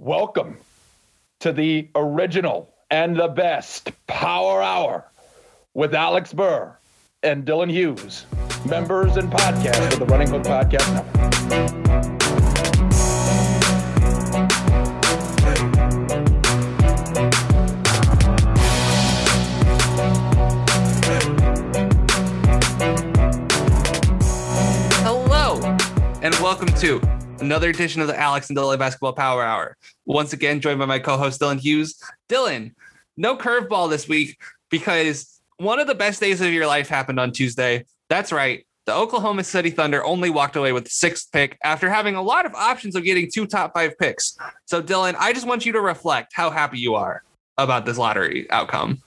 Welcome to the original and the best Power Hour with Alex Burr and Dylan Hughes, members and podcast of the Running Hook Podcast Network. Hello, and welcome to another edition of the Alex and Dylan Basketball Power Hour. Once again, joined by my co-host Dylan Hughes. Dylan, no curveball this week because one of the best days of your life happened on Tuesday. That's right. The Oklahoma City Thunder only walked away with the sixth pick after having a lot of options of getting two top five picks. So, Dylan, I just want you to reflect how happy you are about this lottery outcome.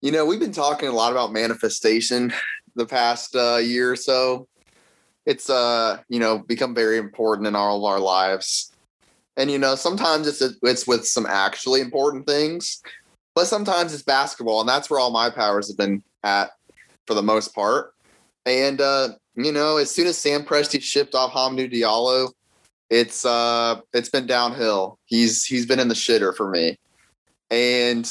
You know, we've been talking a lot about manifestation the past uh, year or so. It's uh, you know, become very important in all of our lives. And you know, sometimes it's it's with some actually important things, but sometimes it's basketball, and that's where all my powers have been at for the most part. And uh, you know, as soon as Sam Presti shipped off Hamidou Diallo, it's uh, it's been downhill. He's he's been in the shitter for me, and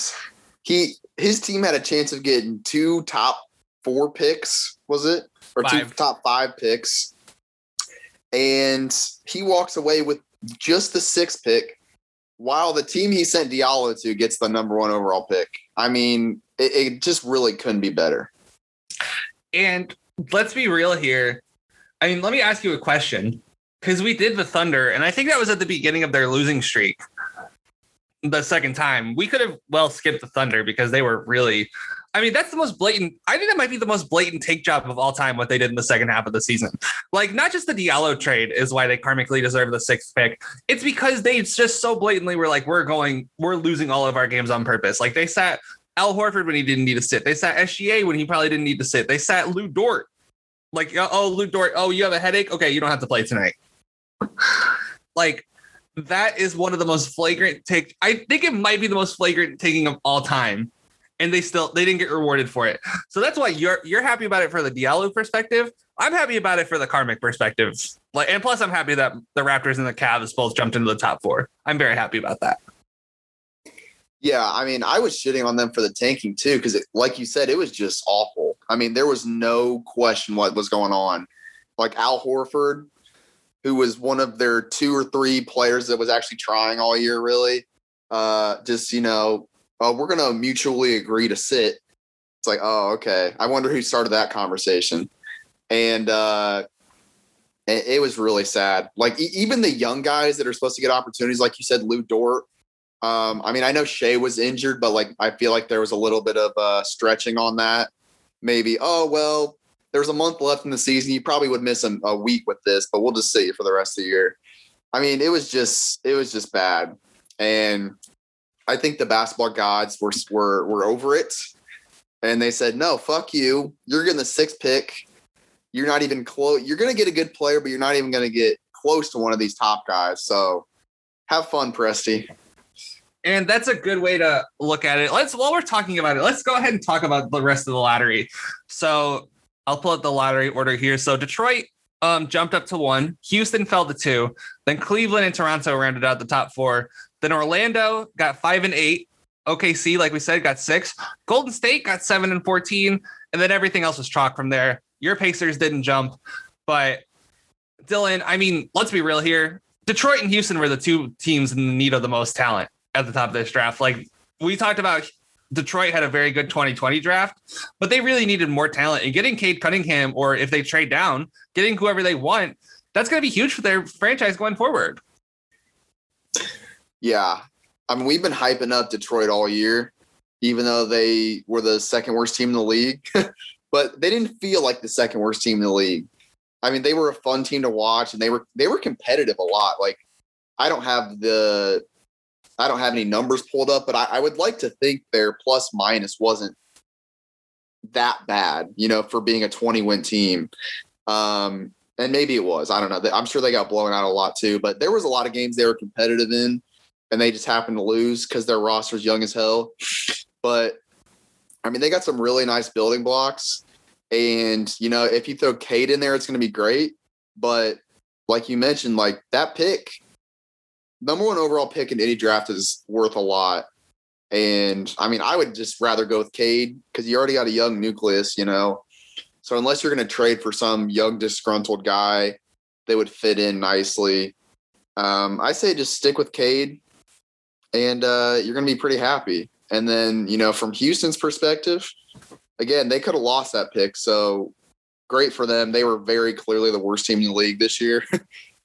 he his team had a chance of getting two top four picks, was it? Or two top five picks. And he walks away with just the sixth pick, while the team he sent Diallo to gets the number one overall pick. I mean, it, it just really couldn't be better. And let's be real here. I mean, let me ask you a question because we did the Thunder, and I think that was at the beginning of their losing streak. The second time, we could have well skipped the Thunder because they were really. I mean, that's the most blatant. I think that might be the most blatant take job of all time. What they did in the second half of the season, like not just the Diallo trade is why they karmically deserve the sixth pick. It's because they just so blatantly were like, we're going, we're losing all of our games on purpose. Like they sat Al Horford when he didn't need to sit. They sat SGA when he probably didn't need to sit. They sat Lu Dort. Like, uh, oh, Lu Dort, oh, you have a headache? Okay, you don't have to play tonight. like, that is one of the most flagrant take. I think it might be the most flagrant taking of all time. And they still they didn't get rewarded for it. So that's why you're you're happy about it for the Diallo perspective. I'm happy about it for the karmic perspective. Like, and plus I'm happy that the Raptors and the Cavs both jumped into the top four. I'm very happy about that. Yeah, I mean, I was shitting on them for the tanking too, because like you said, it was just awful. I mean, there was no question what was going on. Like Al Horford, who was one of their two or three players that was actually trying all year, really. Uh, just you know, oh, we're gonna mutually agree to sit. It's like, oh, okay. I wonder who started that conversation. And uh, it, it was really sad. Like e- even the young guys that are supposed to get opportunities, like you said, Lu Dort. Um, I mean, I know Shea was injured, but like I feel like there was a little bit of uh, stretching on that. Maybe, oh well, there's a month left in the season. You probably would miss a, a week with this, but we'll just see for the rest of the year. I mean, it was just it was just bad, and I think the basketball gods were were were over it, and they said, no, fuck you. You're getting the sixth pick. You're not even close. You're gonna get a good player, but you're not even gonna get close to one of these top guys. So have fun, Presti. And that's a good way to look at it. Let's while we're talking about it, let's go ahead and talk about the rest of the lottery. So I'll pull up the lottery order here. So Detroit um, jumped up to one, Houston fell to two, then Cleveland and Toronto rounded out the top four. Then Orlando got five and eight. OKC, like we said, got six. Golden State got seven and 14. And then everything else was chalk from there. Your Pacers didn't jump. But Dylan, I mean, let's be real here. Detroit and Houston were the two teams in need of the most talent at the top of this draft. Like we talked about, Detroit had a very good 2020 draft, but they really needed more talent. And getting Cade Cunningham, or if they trade down, getting whoever they want, that's going to be huge for their franchise going forward. Yeah. I mean, we've been hyping up Detroit all year, even though they were the second worst team in the league. but they didn't feel like the second worst team in the league. I mean, they were a fun team to watch and they were they were competitive a lot. Like I don't have the I don't have any numbers pulled up, but I, I would like to think their plus minus wasn't that bad, you know, for being a 20 win team. Um, and maybe it was. I don't know. I'm sure they got blown out a lot too, but there was a lot of games they were competitive in, and they just happen to lose because their roster's young as hell. But I mean, they got some really nice building blocks, and you know, if you throw Cade in there, it's going to be great. But like you mentioned, like that pick, number one overall pick in any draft is worth a lot. And I mean, I would just rather go with Cade because you already got a young nucleus, you know. So unless you're going to trade for some young disgruntled guy, they would fit in nicely. Um, I say just stick with Cade, and uh, you're going to be pretty happy. And then you know, from Houston's perspective, again, they could have lost that pick, so great for them. They were very clearly the worst team in the league this year. a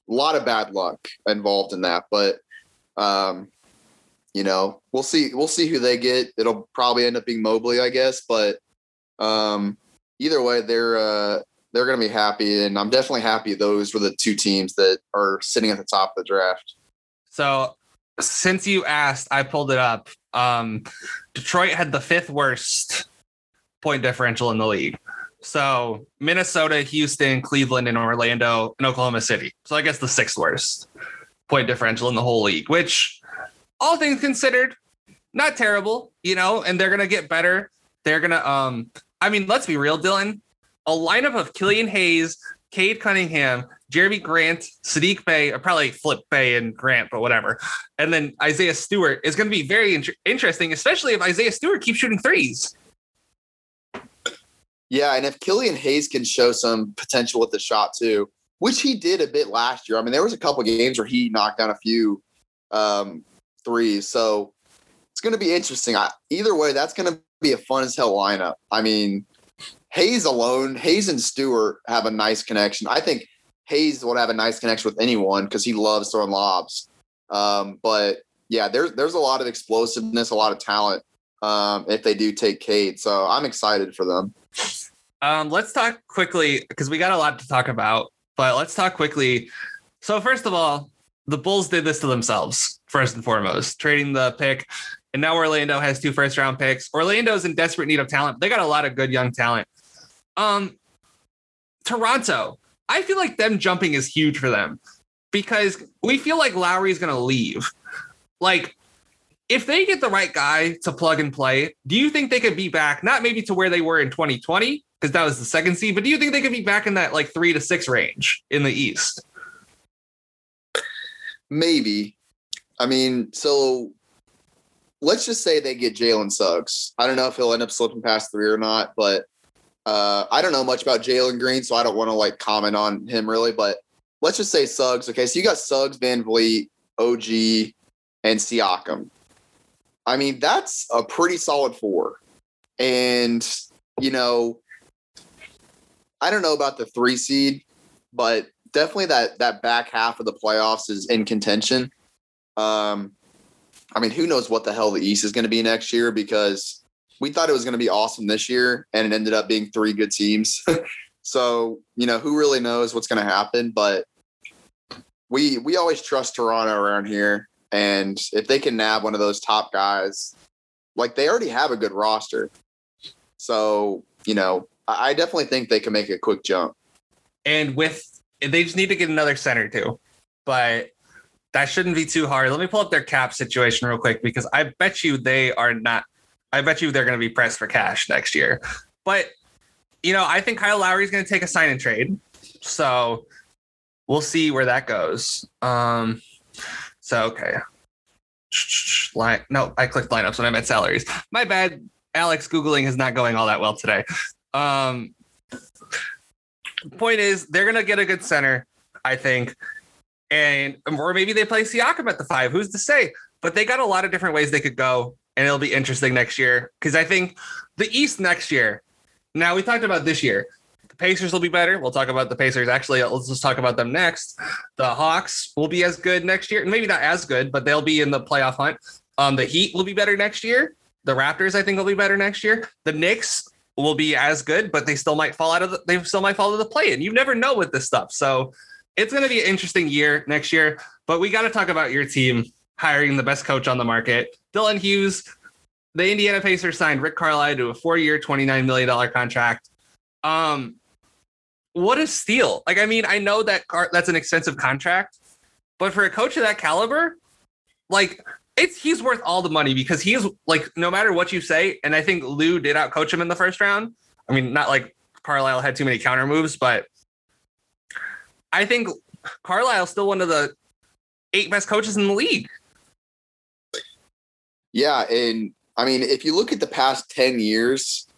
lot of bad luck involved in that, but um, you know, we'll see. We'll see who they get. It'll probably end up being Mobley, I guess. But um, either way, they're uh, they're going to be happy, and I'm definitely happy those were the two teams that are sitting at the top of the draft. So, since you asked, I pulled it up. Um, Detroit had the fifth worst point differential in the league. So Minnesota, Houston, Cleveland, and Orlando, and Oklahoma City. So I guess the sixth worst point differential in the whole league, which all things considered, not terrible, you know, and they're gonna get better. They're gonna um I mean, let's be real, Dylan. A lineup of Killian Hayes, Cade Cunningham, Jerami Grant, Saddiq Bey, or probably Flip Bey and Grant, but whatever. And then Isaiah Stewart is going to be very in- interesting, especially if Isaiah Stewart keeps shooting threes. Yeah, and if Killian Hayes can show some potential with the shot too, which he did a bit last year. I mean, there was a couple games where he knocked down a few um, threes. So it's going to be interesting. I, either way, that's going to be a fun as hell lineup. I mean, Hayes alone, Hayes and Stewart have a nice connection. I think Hayes would have a nice connection with anyone because he loves throwing lobs. Um, but yeah, there's there's a lot of explosiveness, a lot of talent um, if they do take Cade. So I'm excited for them. Um, let's talk quickly because we got a lot to talk about, but let's talk quickly. So first of all, the Bulls did this to themselves first and foremost, trading the pick. And now Orlando has two first round picks. Orlando's in desperate need of talent. They got a lot of good young talent. Um, Toronto, I feel like them jumping is huge for them because we feel like Lowry is going to leave. Like, if they get the right guy to plug and play, do you think they could be back? Not maybe to where they were in 2020 because that was the second seed, but do you think they could be back in that like three to six range in the East? Maybe. I mean, so let's just say they get Jalen Suggs. I don't know if he'll end up slipping past three or not, but uh, I don't know much about Jalen Green, so I don't want to like comment on him really. But let's just say Suggs. Okay, so you got Suggs, VanVleet, OG, and Siakam. I mean, that's a pretty solid four. And, you know, I don't know about the three seed, but definitely that that back half of the playoffs is in contention. Um, I mean, who knows what the hell the East is going to be next year because we thought it was going to be awesome this year and it ended up being three good teams. so, you know, who really knows what's going to happen, but we we always trust Toronto around here and if they can nab one of those top guys, like they already have a good roster. So, you know, I definitely think they can make a quick jump. And with they just need to get another center too. But that shouldn't be too hard. Let me pull up their cap situation real quick because I bet you they are not. I bet you they're going to be pressed for cash next year. But you know, I think Kyle Lowry is going to take a sign and trade. So we'll see where that goes. Um, so okay. Line no, I clicked lineups when I meant salaries. My bad. Alex Googling is not going all that well today. Um, point is, they're gonna get a good center, I think, and or maybe they play Siakam at the five. Who's to say? But they got a lot of different ways they could go, and it'll be interesting next year because I think the East next year. Now we talked about this year. The Pacers will be better. We'll talk about the Pacers. Actually, let's just talk about them next. The Hawks will be as good next year. Maybe not as good, but they'll be in the playoff hunt. Um, the Heat will be better next year. The Raptors, I think, will be better next year. The Knicks will be as good, but they still might fall out of the they still might fall to the play in. You never know with this stuff. So it's gonna be an interesting year next year. But we got to talk about your team hiring the best coach on the market. Dylan Hughes, the Indiana Pacers signed Rick Carlisle to a four-year, $29 million contract. Um, what a steal. Like, I mean, I know that car- that's an expensive contract, but for a coach of that caliber, like it's he's worth all the money because he's like no matter what you say, and I think Lue did outcoach him in the first round. I mean, not like Carlisle had too many counter moves, but I think Carlisle's still one of the eight best coaches in the league. Yeah, and I mean, if you look at the past 10 years,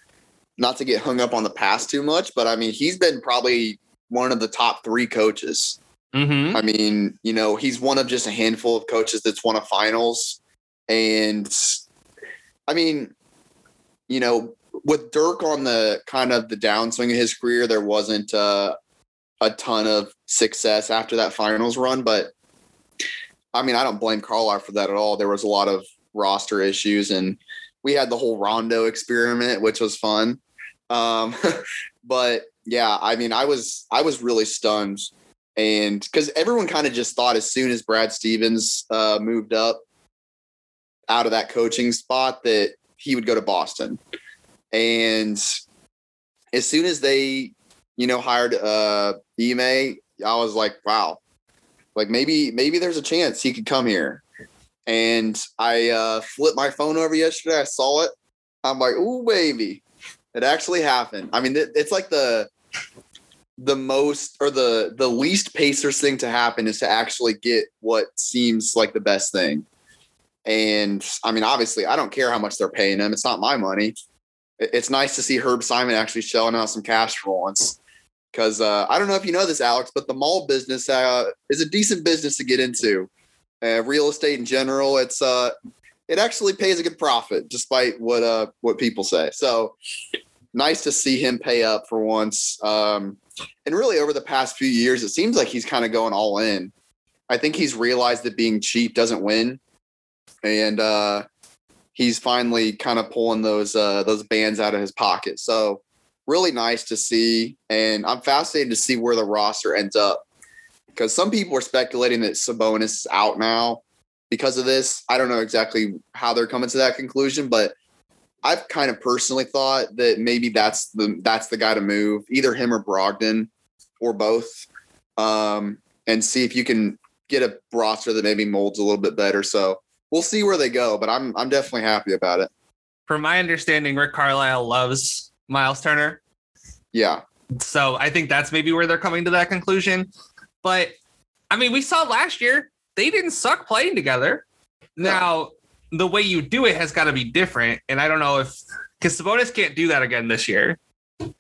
not to get hung up on the past too much, but I mean, he's been probably one of the top three coaches. Mm-hmm. I mean, you know, he's one of just a handful of coaches that's won a finals. And I mean, you know, with Dirk on the kind of the downswing of his career, there wasn't uh, a ton of success after that finals run. But I mean, I don't blame Carlisle for that at all. There was a lot of roster issues, and we had the whole Rondo experiment, which was fun. Um, but yeah, I mean, I was I was really stunned, and because everyone kind of just thought as soon as Brad Stevens uh, moved up out of that coaching spot that he would go to Boston, and as soon as they, you know, hired uh, Ime, I was like, wow, like maybe maybe there's a chance he could come here. And I uh, flipped my phone over yesterday. I saw it. I'm like, ooh, baby, it actually happened. I mean, it, it's like the the most or the the least Pacers thing to happen is to actually get what seems like the best thing. And I mean, obviously, I don't care how much they're paying them. It's not my money. It's nice to see Herb Simon actually shelling out some cash for once. Because uh, I don't know if you know this, Alex, but the mall business uh, is a decent business to get into. Uh, real estate in general, it's uh, it actually pays a good profit, despite what uh, what people say. So nice to see him pay up for once. Um, and really, over the past few years, it seems like he's kind of going all in. I think he's realized that being cheap doesn't win, and uh, he's finally kind of pulling those uh, those bands out of his pocket. So really nice to see, and I'm fascinated to see where the roster ends up because some people are speculating that Sabonis is out now because of this. I don't know exactly how they're coming to that conclusion, but I've kind of personally thought that maybe that's the that's the guy to move, either him or Brogdon, or both, um, and see if you can get a roster that maybe molds a little bit better. So we'll see where they go, but I'm I'm definitely happy about it. From my understanding, Rick Carlisle loves Miles Turner. Yeah, So I think that's maybe where they're coming to that conclusion. But I mean, we saw last year they didn't suck playing together. Now, the way you do it has got to be different. And I don't know if because Sabonis can't do that again this year.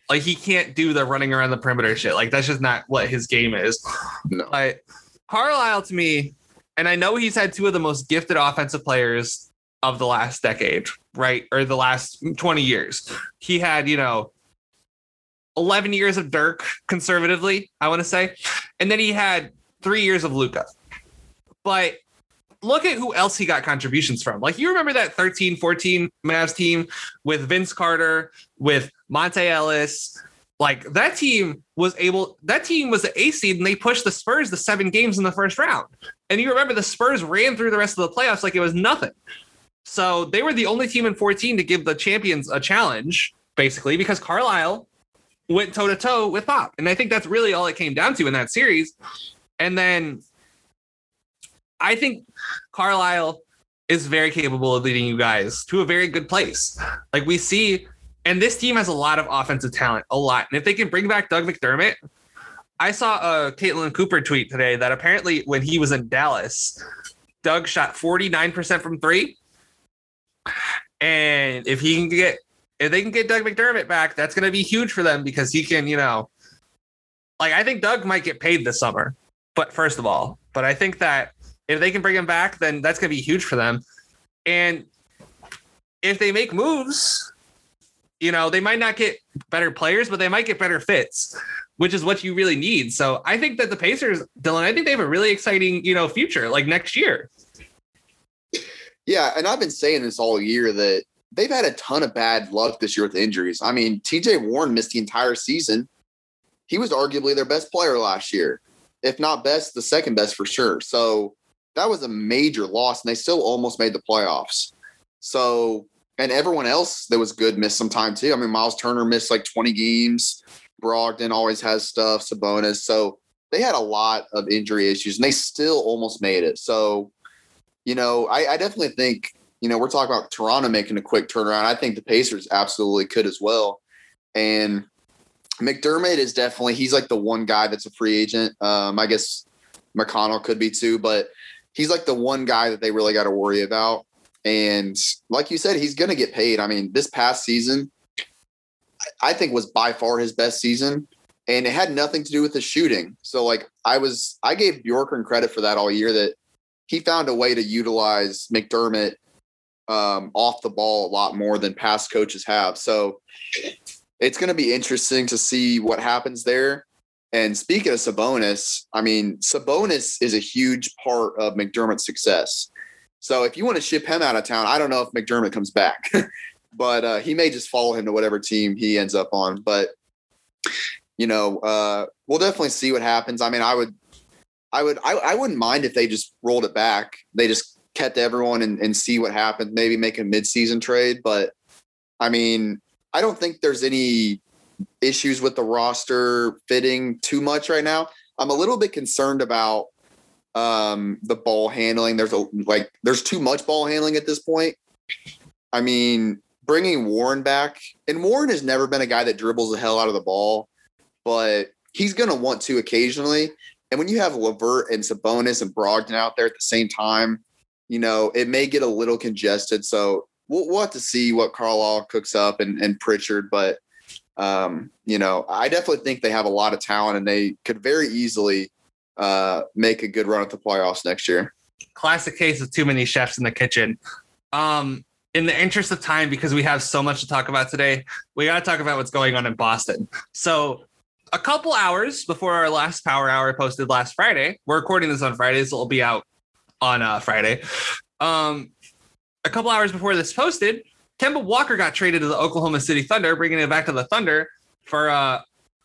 Like he can't do the running around the perimeter shit. Like that's just not what his game is. no, But Carlisle to me, and I know he's had two of the most gifted offensive players of the last decade, right? Or the last 20 years. He had, you know, 11 years of Dirk conservatively, I want to say. And then he had three years of Luka. But look at who else he got contributions from. Like you remember that 13 14 Mavs team with Vince Carter, with Monta Ellis. Like that team was able, that team was the A seed and they pushed the Spurs the seven games in the first round. And you remember the Spurs ran through the rest of the playoffs like it was nothing. So they were the only team in 14 to give the champions a challenge, basically, because Carlisle went toe to toe with Pop. And I think that's really all it came down to in that series. And then I think Carlisle is very capable of leading you guys to a very good place. Like we see, and this team has a lot of offensive talent, a lot. And if they can bring back Doug McDermott, I saw a Caitlin Cooper tweet today that apparently when he was in Dallas, Doug shot 49% from three. And if he can get if they can get Doug McDermott back, that's going to be huge for them because he can, you know, like I think Doug might get paid this summer. But first of all, but I think that if they can bring him back, then that's going to be huge for them. And if they make moves, you know, they might not get better players, but they might get better fits, which is what you really need. So I think that the Pacers, Dylan, I think they have a really exciting, you know, future like next year. yeah, and I've been saying this all year that they've had a ton of bad luck this year with injuries. I mean, T.J. Warren missed the entire season. He was arguably their best player last year, if not best, the second best for sure. So that was a major loss, and they still almost made the playoffs. So, and everyone else that was good missed some time too. I mean, Miles Turner missed like 20 games. Brogdon always has stuff, Sabonis. So they had a lot of injury issues, and they still almost made it. So, you know, I, I definitely think, you know, we're talking about Toronto making a quick turnaround. I think the Pacers absolutely could as well. And McDermott is definitely, he's like the one guy that's a free agent. Um, I guess McConnell could be too, but he's like the one guy that they really got to worry about. And like you said, he's going to get paid. I mean, this past season, I think was by far his best season, and it had nothing to do with the shooting. So like I was, I gave Bjorkgren credit for that all year that he found a way to utilize McDermott um, off the ball a lot more than past coaches have. So it's going to be interesting to see what happens there. And speaking of Sabonis, I mean, Sabonis is a huge part of McDermott's success. So if you want to ship him out of town, I don't know if McDermott comes back, but uh, he may just follow him to whatever team he ends up on. But you know, uh, we'll definitely see what happens. I mean, I would, I would, I, I wouldn't mind if they just rolled it back. They just kept everyone and, and see what happens. Maybe make a midseason trade. But I mean, I don't think there's any issues with the roster fitting too much right now. I'm a little bit concerned about um, the ball handling. There's a like there's too much ball handling at this point. I mean, bringing Warren back, and Warren has never been a guy that dribbles the hell out of the ball, but he's going to want to occasionally. And when you have LeVert and Sabonis and Brogdon out there at the same time, you know it may get a little congested. So we'll, we'll have to see what Carlisle cooks up and, and Pritchard, but um, you know, I definitely think they have a lot of talent and they could very easily uh, make a good run at the playoffs next year. Classic case of too many chefs in the kitchen. Um, in the interest of time, because we have so much to talk about today, we got to talk about what's going on in Boston. So, a couple hours before our last Power Hour posted last Friday, we're recording this on Friday, so it'll be out on uh, Friday. Um, a couple hours before this posted, Kemba Walker got traded to the Oklahoma City Thunder, bringing it back to the Thunder for uh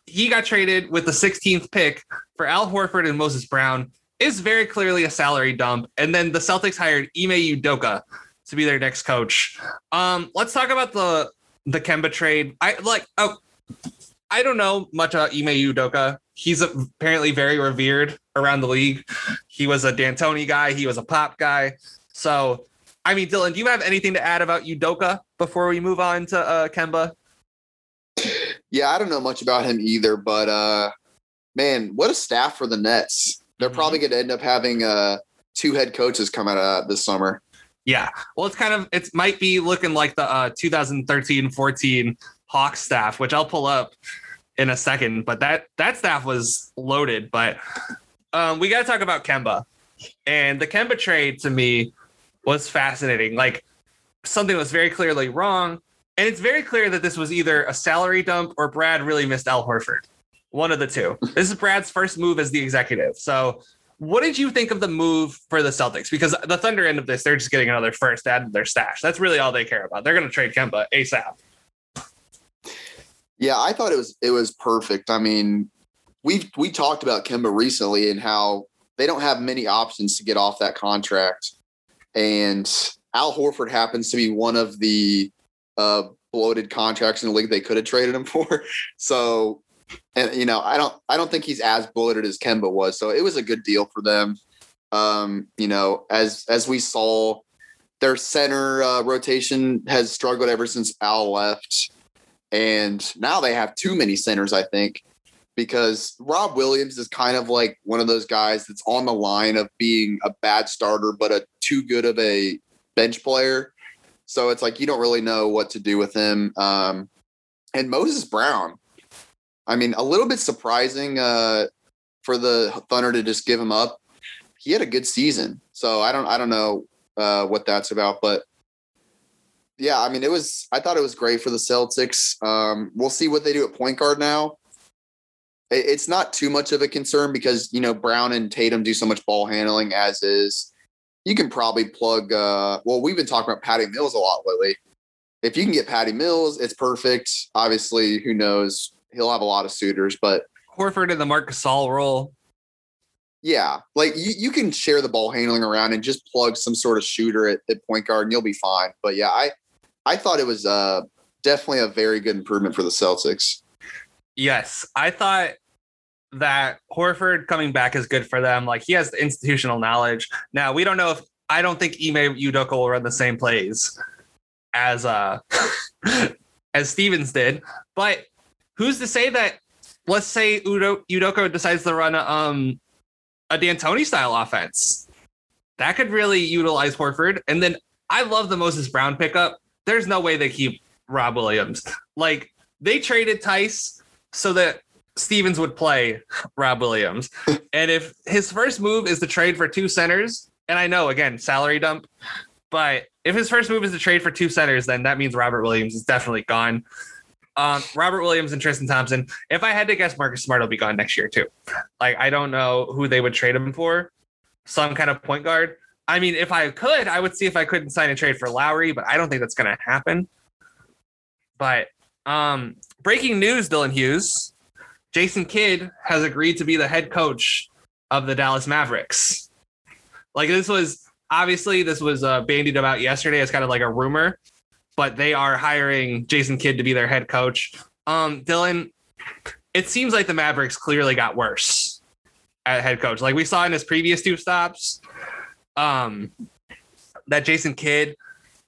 he got traded with the 16th pick for Al Horford and Moses Brown. Is very clearly a salary dump. And then the Celtics hired Ime Udoka to be their next coach. Um, let's talk about the the Kemba trade. I like oh I don't know much about Ime Udoka. He's apparently very revered around the league. He was a D'Antoni guy. He was a pop guy. So I mean, Dylan, do you have anything to add about Udoka before we move on to uh, Kemba? Yeah, I don't know much about him either, but uh, man, what a staff for the Nets. They're mm-hmm. probably going to end up having uh, two head coaches come out of this summer. Yeah. Well, it's kind of, it might be looking like the uh, 2013 14 Hawks staff, which I'll pull up in a second, but that, that staff was loaded. But um, we got to talk about Kemba. And the Kemba trade to me was fascinating. Like something was very clearly wrong. And it's very clear that this was either a salary dump or Brad really missed Al Horford. One of the two. this is Brad's first move as the executive. So, what did you think of the move for the Celtics? Because the Thunder end of this, they're just getting another first add to their stash. That's really all they care about. They're going to trade Kemba ASAP. Yeah, I thought it was it was perfect. I mean, we we talked about Kemba recently and how they don't have many options to get off that contract. And Al Horford happens to be one of the uh, bloated contracts in the league they could have traded him for. So, and you know, I don't, I don't think he's as bloated as Kemba was. So it was a good deal for them. Um, you know, as as we saw, their center uh, rotation has struggled ever since Al left, and now they have too many centers. I think because Rob Williams is kind of like one of those guys that's on the line of being a bad starter, but a too good of a bench player. So it's like you don't really know what to do with him. Um, and Moses Brown, I mean, a little bit surprising uh, for the Thunder to just give him up. He had a good season, so I don't I don't know uh, what that's about, but yeah, I mean, it was. I thought it was great for the Celtics. Um, we'll see what they do at point guard now it's not too much of a concern because you know Brown and Tatum do so much ball handling as is. You can probably plug. Uh, well, we've been talking about Patty Mills a lot lately. If you can get Patty Mills, it's perfect. Obviously, who knows? He'll have a lot of suitors, but Horford in the Marc Gasol role. Yeah, like you, you can share the ball handling around and just plug some sort of shooter at, at point guard, and you'll be fine. But yeah, I I thought it was uh, definitely a very good improvement for the Celtics. Yes, I thought that Horford coming back is good for them. Like he has the institutional knowledge. Now we don't know if I don't think Ime Udoka will run the same plays as uh as Stevens did, but who's to say that let's say Udo, Udoka decides to run a um a D'Antoni style offense. that could really utilize Horford. And then I love the Moses Brown pickup. There's no way they keep Rob Williams. Like they traded Theis so that Stevens would play Rob Williams. and if his first move is to trade for two centers, and I know again, salary dump, but if his first move is to trade for two centers, then that means Robert Williams is definitely gone. Um, Robert Williams and Tristan Thompson. If I had to guess, Marcus Smart will be gone next year too. Like I don't know who they would trade him for. Some kind of point guard. I mean, if I could, I would see if I couldn't sign a trade for Lowry, but I don't think that's going to happen. But um, breaking news, Dylan Hughes, Jason Kidd has agreed to be the head coach of the Dallas Mavericks. Like this was obviously this was uh, bandied about yesterday as kind of like a rumor, but they are hiring Jason Kidd to be their head coach. Um, Dylan, it seems like the Mavericks clearly got worse at head coach. Like we saw in his previous two stops, um, that Jason Kidd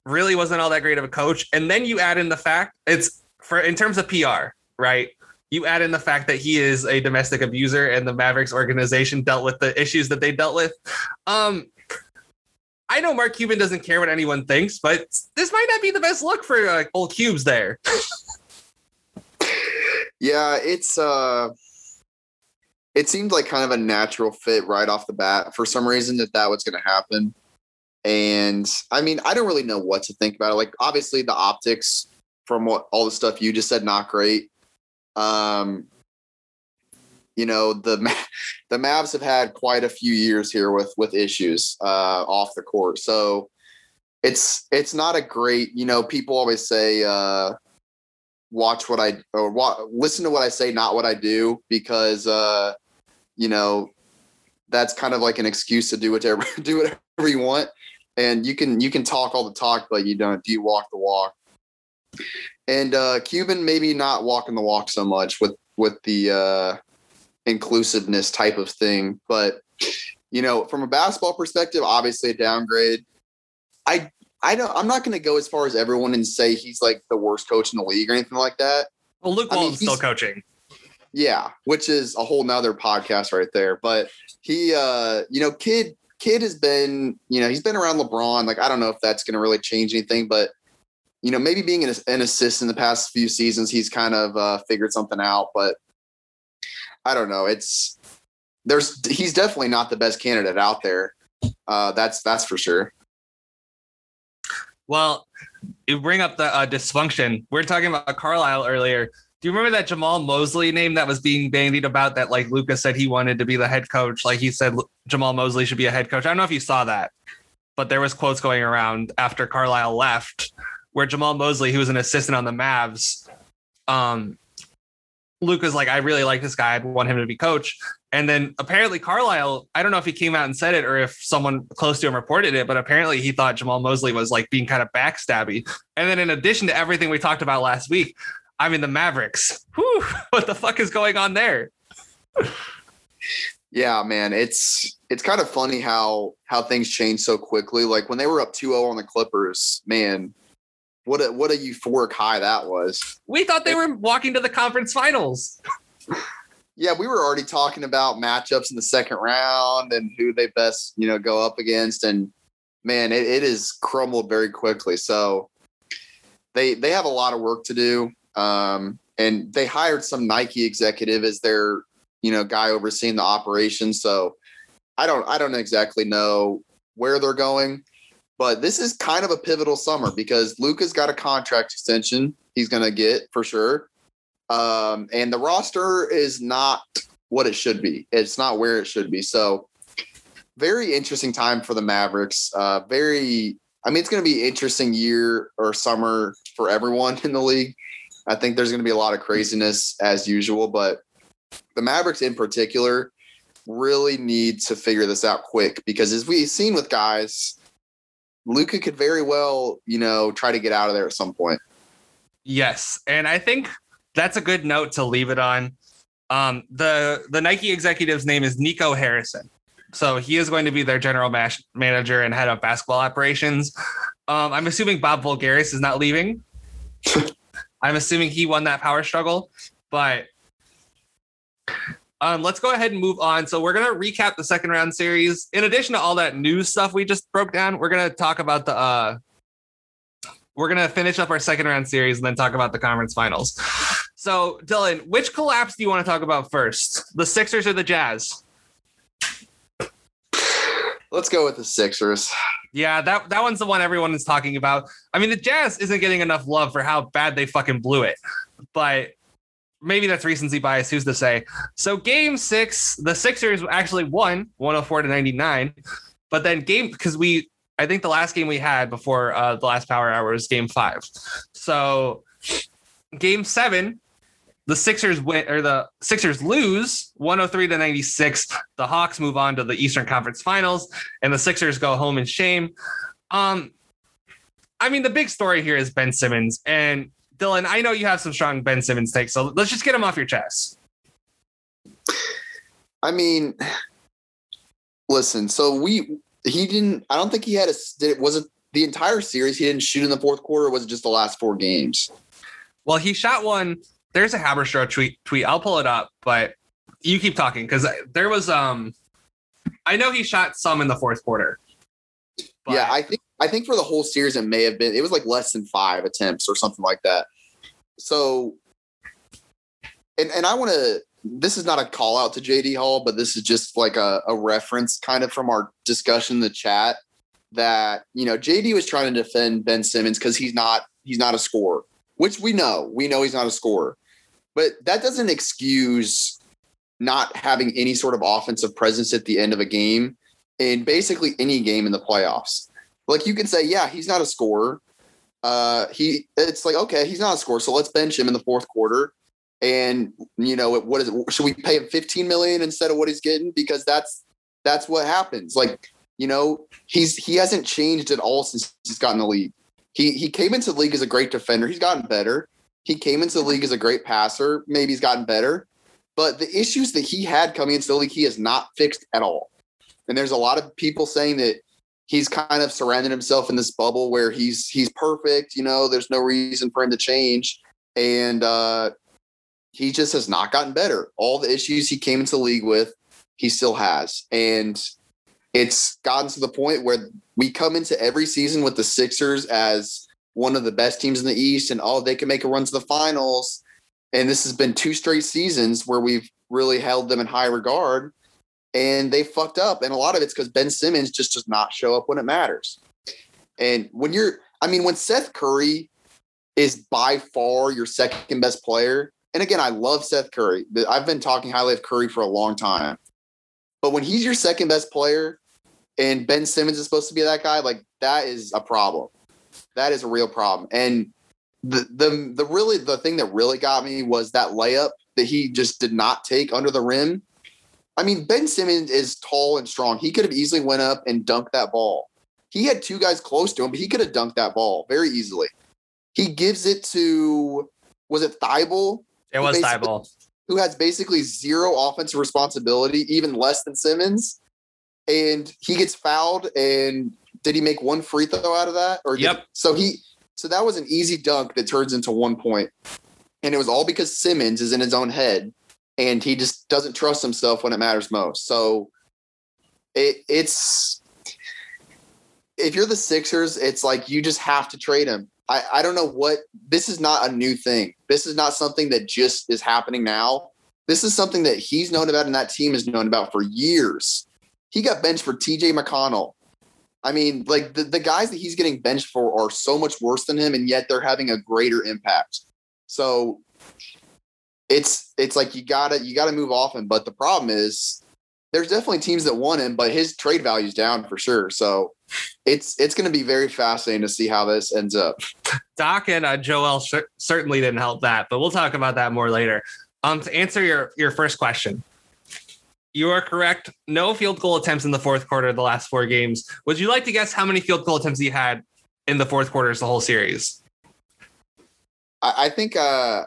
really wasn't all that great of a coach. And then you add in the fact it's for in terms of PR, right? You add in the fact that he is a domestic abuser and the Mavericks organization dealt with the issues that they dealt with. Um, I know Mark Cuban doesn't care what anyone thinks, but this might not be the best look for uh, old cubes there. yeah, it's uh it seemed like kind of a natural fit right off the bat for some reason that that was going to happen. And I mean, I don't really know what to think about it. Like obviously the optics from what all the stuff you just said not great. Um you know the the Mavs have had quite a few years here with with issues uh, off the court, so it's it's not a great. You know, people always say, uh, "Watch what I or wa- listen to what I say, not what I do," because uh, you know that's kind of like an excuse to do whatever do whatever you want, and you can you can talk all the talk, but you don't do you walk the walk. And uh, Cuban maybe not walking the walk so much with with the uh, inclusiveness type of thing. But you know, from a basketball perspective, obviously a downgrade. I I don't I'm not going to go as far as everyone and say he's like the worst coach in the league or anything like that. Well, Luke Walton's still coaching. Yeah, which is a whole nother podcast right there. But he, uh, you know, Kidd Kidd has been, you know, he's been around LeBron. Like I don't know if that's going to really change anything, but you know, maybe being an, an assist in the past few seasons, he's kind of uh, figured something out. But I don't know. It's there's he's definitely not the best candidate out there. Uh, that's that's for sure. Well, you bring up the uh, dysfunction. We are talking about Carlisle earlier. Do you remember that Jamahl Mosley name that was being bandied about? That like Lucas said he wanted to be the head coach. Like he said Jamahl Mosley should be a head coach. I don't know if you saw that, but there was quotes going around after Carlisle left, where Jamahl Mosley, who was an assistant on the Mavs, um, Luke was like, I really like this guy. I want him to be coach. And then apparently Carlisle, I don't know if he came out and said it or if someone close to him reported it, but apparently he thought Jamahl Mosley was like being kind of backstabby. And then in addition to everything we talked about last week, I mean the Mavericks. Whew, what the fuck is going on there? yeah, man, it's it's kind of funny how how things change so quickly. Like when they were up 2-0 on the Clippers, man, what a what a euphoric high that was. We thought they were walking to the conference finals. yeah, we were already talking about matchups in the second round and who they best, you know, go up against. And man, it, it is crumbled very quickly. So they they have a lot of work to do. Um, and they hired some Nike executive as their, you know, guy overseeing the operation. So I don't I don't exactly know where they're going. But this is kind of a pivotal summer because Luka's got a contract extension he's going to get for sure. Um, and the roster is not what it should be. It's not where it should be. So, very interesting time for the Mavericks. Uh, very, I mean, it's going to be interesting year or summer for everyone in the league. I think there's going to be a lot of craziness as usual, but the Mavericks in particular really need to figure this out quick because as we've seen with guys Luka could very well, you know, try to get out of there at some point. Yes, and I think that's a good note to leave it on. Um, the the Nike executive's name is Nico Harrison, so he is going to be their general mash- manager and head of basketball operations. Um, I'm assuming Bob Voulgaris is not leaving. I'm assuming he won that power struggle, but Um, let's go ahead and move on. So we're gonna recap the second round series. In addition to all that news stuff we just broke down, we're gonna talk about the uh we're gonna finish up our second round series and then talk about the conference finals. So Dylan, which collapse do you want to talk about first? The Sixers or the Jazz? Let's go with the Sixers. Yeah, that that one's the one everyone is talking about. I mean, the Jazz isn't getting enough love for how bad they fucking blew it, but maybe that's recency bias. Who's to say? So, game six, the Sixers actually won 104 to 99, but then game because we, I think the last game we had before uh, the last power hour was game five. So, game seven, the Sixers win or the Sixers lose 103 to 96. The Hawks move on to the Eastern Conference Finals, and the Sixers go home in shame. Um, I mean, the big story here is Ben Simmons. And Dylan, I know you have some strong Ben Simmons takes, so let's just get him off your chest. I mean, listen, so we he didn't I don't think he had a did it was it the entire series he didn't shoot in the fourth quarter, was it just the last four games? Well, he shot one there's a Haberstroh tweet. Tweet. I'll pull it up, but you keep talking because there was. Um, I know he shot some in the fourth quarter. yeah, I think I think for the whole series it may have been. It was like less than five attempts or something like that. So, and and I want to. This is not a call out to JD Hall, but this is just like a, a reference, kind of from our discussion in the chat. That you know, JD was trying to defend Ben Simmons because he's not he's not a scorer, which we know. We know he's not a scorer. But that doesn't excuse not having any sort of offensive presence at the end of a game in basically any game in the playoffs. Like you can say, yeah, he's not a scorer. Uh, he it's like okay, he's not a scorer, so let's bench him in the fourth quarter. And you know what is it? Should we pay him 15 million instead of what he's getting? Because that's that's what happens. Like you know, he's he hasn't changed at all since he's gotten the league. He he came into the league as a great defender. He's gotten better. He came into the league as a great passer. Maybe he's gotten better, but the issues that he had coming into the league, he has not fixed at all. And there's a lot of people saying that he's kind of surrounded himself in this bubble where he's he's perfect. You know, there's no reason for him to change, and uh, he just has not gotten better. All the issues he came into the league with, he still has, and it's gotten to the point where we come into every season with the Sixers as one of the best teams in the East, and oh, they can make a run to the finals. And this has been two straight seasons where we've really held them in high regard, and they fucked up. And a lot of it's because Ben Simmons just does not show up when it matters. And when you're, I mean, when Seth Curry is by far your second best player, and again, I love Seth Curry. I've been talking highly of Curry for a long time. But when he's your second best player and Ben Simmons is supposed to be that guy, like that is a problem. That is a real problem. And the the the really the thing that really got me was that layup that he just did not take under the rim. I mean, Ben Simmons is tall and strong. He could have easily went up and dunked that ball. He had two guys close to him, but he could have dunked that ball very easily. He gives it to was it Thybulle? It was Thybulle. Who has basically zero offensive responsibility, even less than Simmons. And he gets fouled and did he make one free throw out of that? Or yep. Did, so he so that was an easy dunk that turns into one point. And it was all because Simmons is in his own head and he just doesn't trust himself when it matters most. So it, it's if you're the Sixers, it's like you just have to trade him. I, I don't know what this is not a new thing. This is not something that just is happening now. This is something that he's known about and that team has known about for years. He got benched for TJ McConnell. I mean, like the, the guys that he's getting benched for are so much worse than him, and yet they're having a greater impact. So it's it's like you gotta you gotta move off him. But the problem is there's definitely teams that want him, but his trade value is down for sure. So it's it's going to be very fascinating to see how this ends up. Doc and uh, Joel sh- certainly didn't help that, but we'll talk about that more later. Um, to answer your your first question, you are correct. No field goal attempts in the fourth quarter of the last four games. Would you like to guess how many field goal attempts he had in the fourth quarters the whole series? I, I think uh,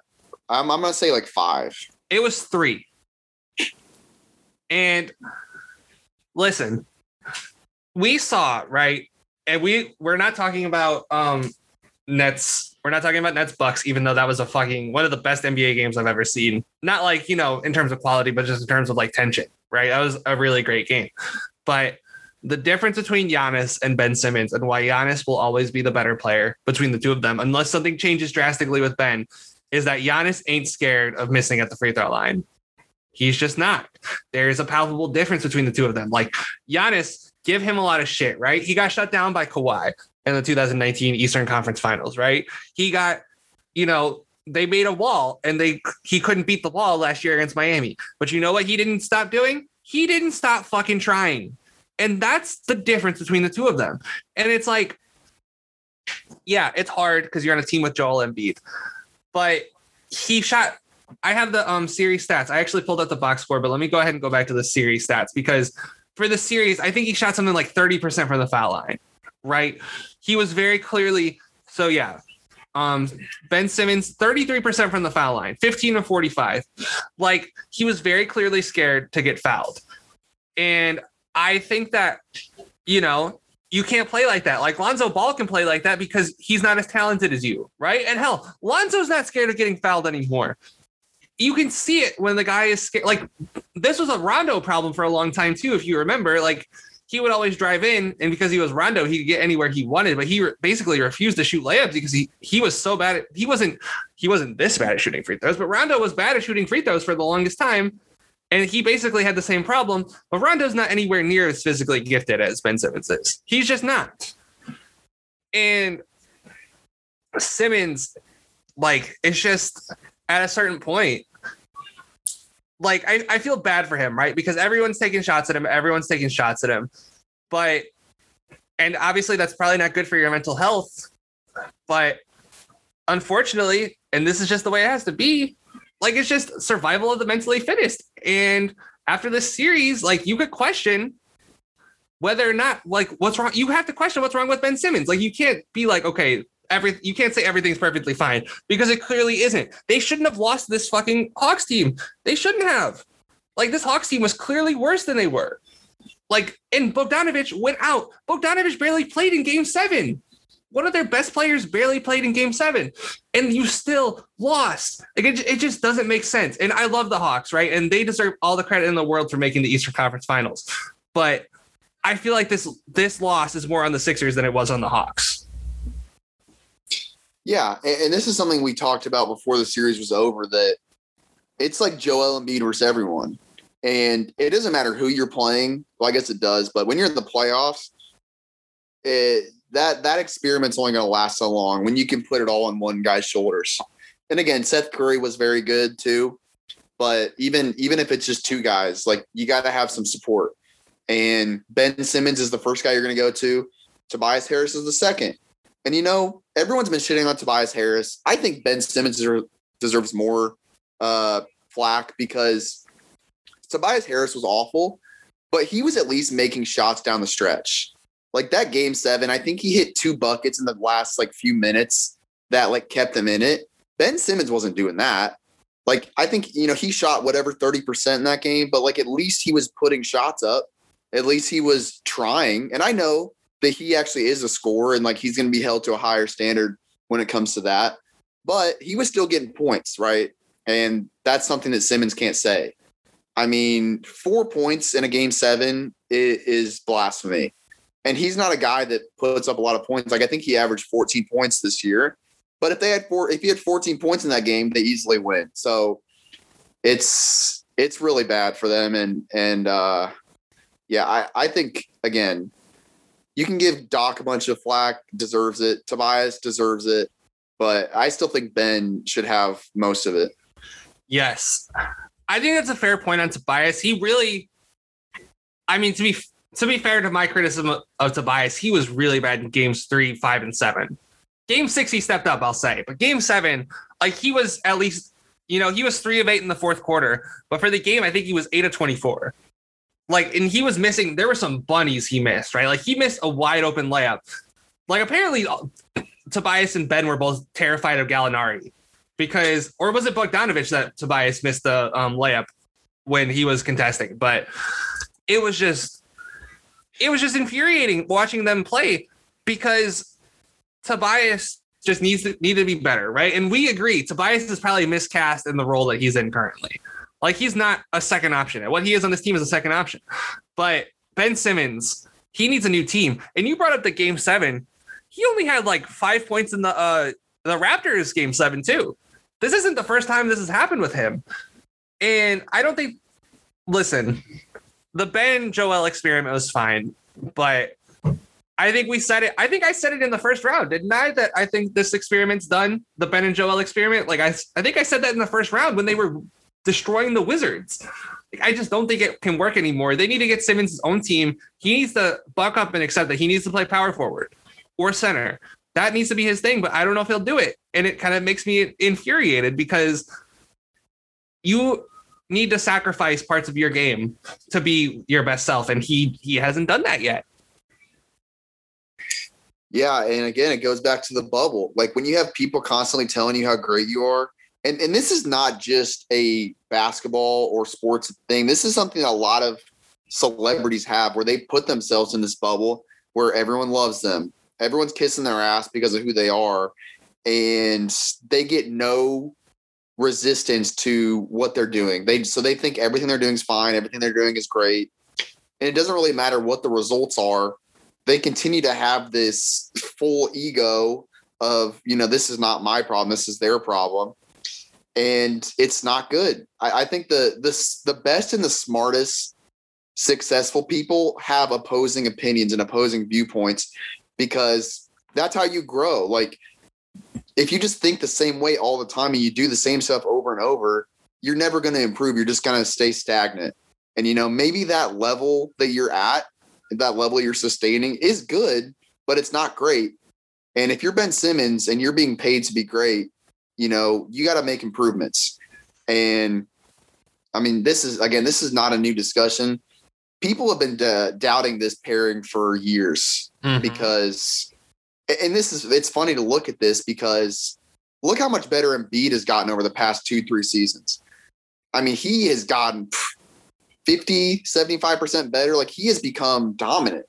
I'm, I'm to say like five. It was three. And listen, we saw right, and we we're not talking about um Nets. We're not talking about Nets Bucks, even though that was a fucking one of the best NBA games I've ever seen. Not like, you know, in terms of quality, but just in terms of like tension, right? That was a really great game. But the difference between Giannis and Ben Simmons and why Giannis will always be the better player between the two of them, unless something changes drastically with Ben, is that Giannis ain't scared of missing at the free throw line. He's just not. There's a palpable difference between the two of them. Like Giannis, give him a lot of shit, right? He got shut down by Kawhi in the 2019 Eastern Conference Finals, right? He got, you know, they made a wall and they he couldn't beat the wall last year against Miami. But you know what he didn't stop doing? He didn't stop fucking trying. And that's the difference between the two of them. And it's like, yeah, it's hard because you're on a team with Joel Embiid. But he shot I have the um series stats. I actually pulled out the box score, but let me go ahead and go back to the series stats because for the series, I think he shot something like 30% from the foul line, right? He was very clearly so yeah. Um, Ben Simmons, 33% from the foul line, 15 to 45. Like he was very clearly scared to get fouled. And I think that, you know, you can't play like that. Like Lonzo Ball can play like that because he's not as talented as you, right? And hell, Lonzo's not scared of getting fouled anymore. You can see it when the guy is scared. Like this was a Rondo problem for a long time too, if you remember. Like he would always drive in, and because he was Rondo, he could get anywhere he wanted. But he re- basically refused to shoot layups because he he was so bad. At, he wasn't he wasn't this bad at shooting free throws, but Rondo was bad at shooting free throws for the longest time, and he basically had the same problem. But Rondo's not anywhere near as physically gifted as Ben Simmons is. He's just not. And Simmons, like, it's just at a certain point, like I, I feel bad for him, right? Because everyone's taking shots at him, everyone's taking shots at him. But and obviously that's probably not good for your mental health. But unfortunately, and this is just the way it has to be, like it's just survival of the mentally fittest. And after this series, like you could question whether or not like what's wrong. You have to question what's wrong with Ben Simmons. Like you can't be like, okay, every you can't say everything's perfectly fine because it clearly isn't. They shouldn't have lost this fucking Hawks team. They shouldn't have. Like this Hawks team was clearly worse than they were. Like and Bogdanovic went out. Bogdanovic barely played in game seven. One of their best players barely played in game seven, and you still lost. Like it, it just doesn't make sense. And I love the Hawks, right? And they deserve all the credit in the world for making the Eastern Conference Finals. But I feel like this this loss is more on the Sixers than it was on the Hawks. Yeah, and, and this is something we talked about before the series was over. That it's like Joel Embiid versus everyone, and it doesn't matter who you're playing. Well, I guess it does, but when you're in the playoffs, it, that that experiment's only going to last so long when you can put it all on one guy's shoulders. And again, Seth Curry was very good too, but even even if it's just two guys, like you got to have some support. And Ben Simmons is the first guy you're going to go to. Tobias Harris is the second. And you know, everyone's been shitting on Tobias Harris. I think Ben Simmons deserves more uh, flack because Tobias Harris was awful, but he was at least making shots down the stretch. Like that game seven, I think he hit two buckets in the last like few minutes that like kept them in it. Ben Simmons wasn't doing that. Like I think you know he shot whatever 30% in that game, but like at least he was putting shots up. At least he was trying. And I know that he actually is a scorer and like he's going to be held to a higher standard when it comes to that. But he was still getting points, right? And that's something that Simmons can't say. I mean, four points in a game seven is blasphemy. And he's not a guy that puts up a lot of points. Like I think he averaged 14 points this year. But if they had four, if he had 14 points in that game, they easily win. So it's it's really bad for them. And and uh yeah, I, I think again, you can give Doc a bunch of flack, deserves it. Tobias deserves it, but I still think Ben should have most of it. Yes, I think that's a fair point on Tobias. He really, I mean, to be to be fair to my criticism of, of Tobias, he was really bad in games three, five, and seven. Game six, he stepped up, I'll say, but game seven, like he was at least, you know, he was three of eight in the fourth quarter, but for the game, I think he was eight of twenty-four like, and he was missing. There were some bunnies he missed, right? Like he missed a wide open layup. Like apparently, Tobias and Ben were both terrified of Gallinari because, or was it Bogdanovic that Tobias missed the um, layup when he was contesting? But it was just, it was just infuriating watching them play because Tobias just needs to need to be better, right? And we agree, Tobias is probably miscast in the role that he's in currently. Like he's not a second option. What he is on this team is a second option. But Ben Simmons, he needs a new team. And you brought up the game seven. He only had like five points in the uh the Raptors game seven too. This isn't the first time this has happened with him. And I don't think listen, the Ben Joel experiment was fine, but I think we said it. I think I said it in the first round, didn't I? That I think this experiment's done. The Ben and Joel experiment. Like I, I think I said that in the first round when they were destroying the Wizards. Like, I just don't think it can work anymore. They need to get Simmons his own team. He needs to buck up and accept that he needs to play power forward or center. That needs to be his thing, but I don't know if he'll do it. And it kind of makes me infuriated because you need to sacrifice parts of your game to be your best self, and he he hasn't done that yet. Yeah, and again, it goes back to the bubble. Like when you have people constantly telling you how great you are, and and this is not just a basketball or sports thing. This is something a lot of celebrities have, where they put themselves in this bubble where everyone loves them, everyone's kissing their ass because of who they are, and they get no resistance to what they're doing. They so they think everything they're doing is fine, everything they're doing is great, and it doesn't really matter what the results are. They continue to have this full ego of you know this is not my problem this is their problem and it's not good. I, I think the the, the best and the smartest successful people have opposing opinions and opposing viewpoints because that's how you grow. Like if you just think the same way all the time and you do the same stuff over and over you're never going to improve you're just going to stay stagnant and you know maybe that level that you're at that level you're sustaining is good, but it's not great. And if you're Ben Simmons and you're being paid to be great, you know, you got to make improvements. And I mean, this is again, this is not a new discussion. People have been d- doubting this pairing for years mm-hmm. because, and this is, it's funny to look at this because look how much better Embiid has gotten over the past two, three seasons. I mean, he has gotten 50, 75% better. Like he has become dominant.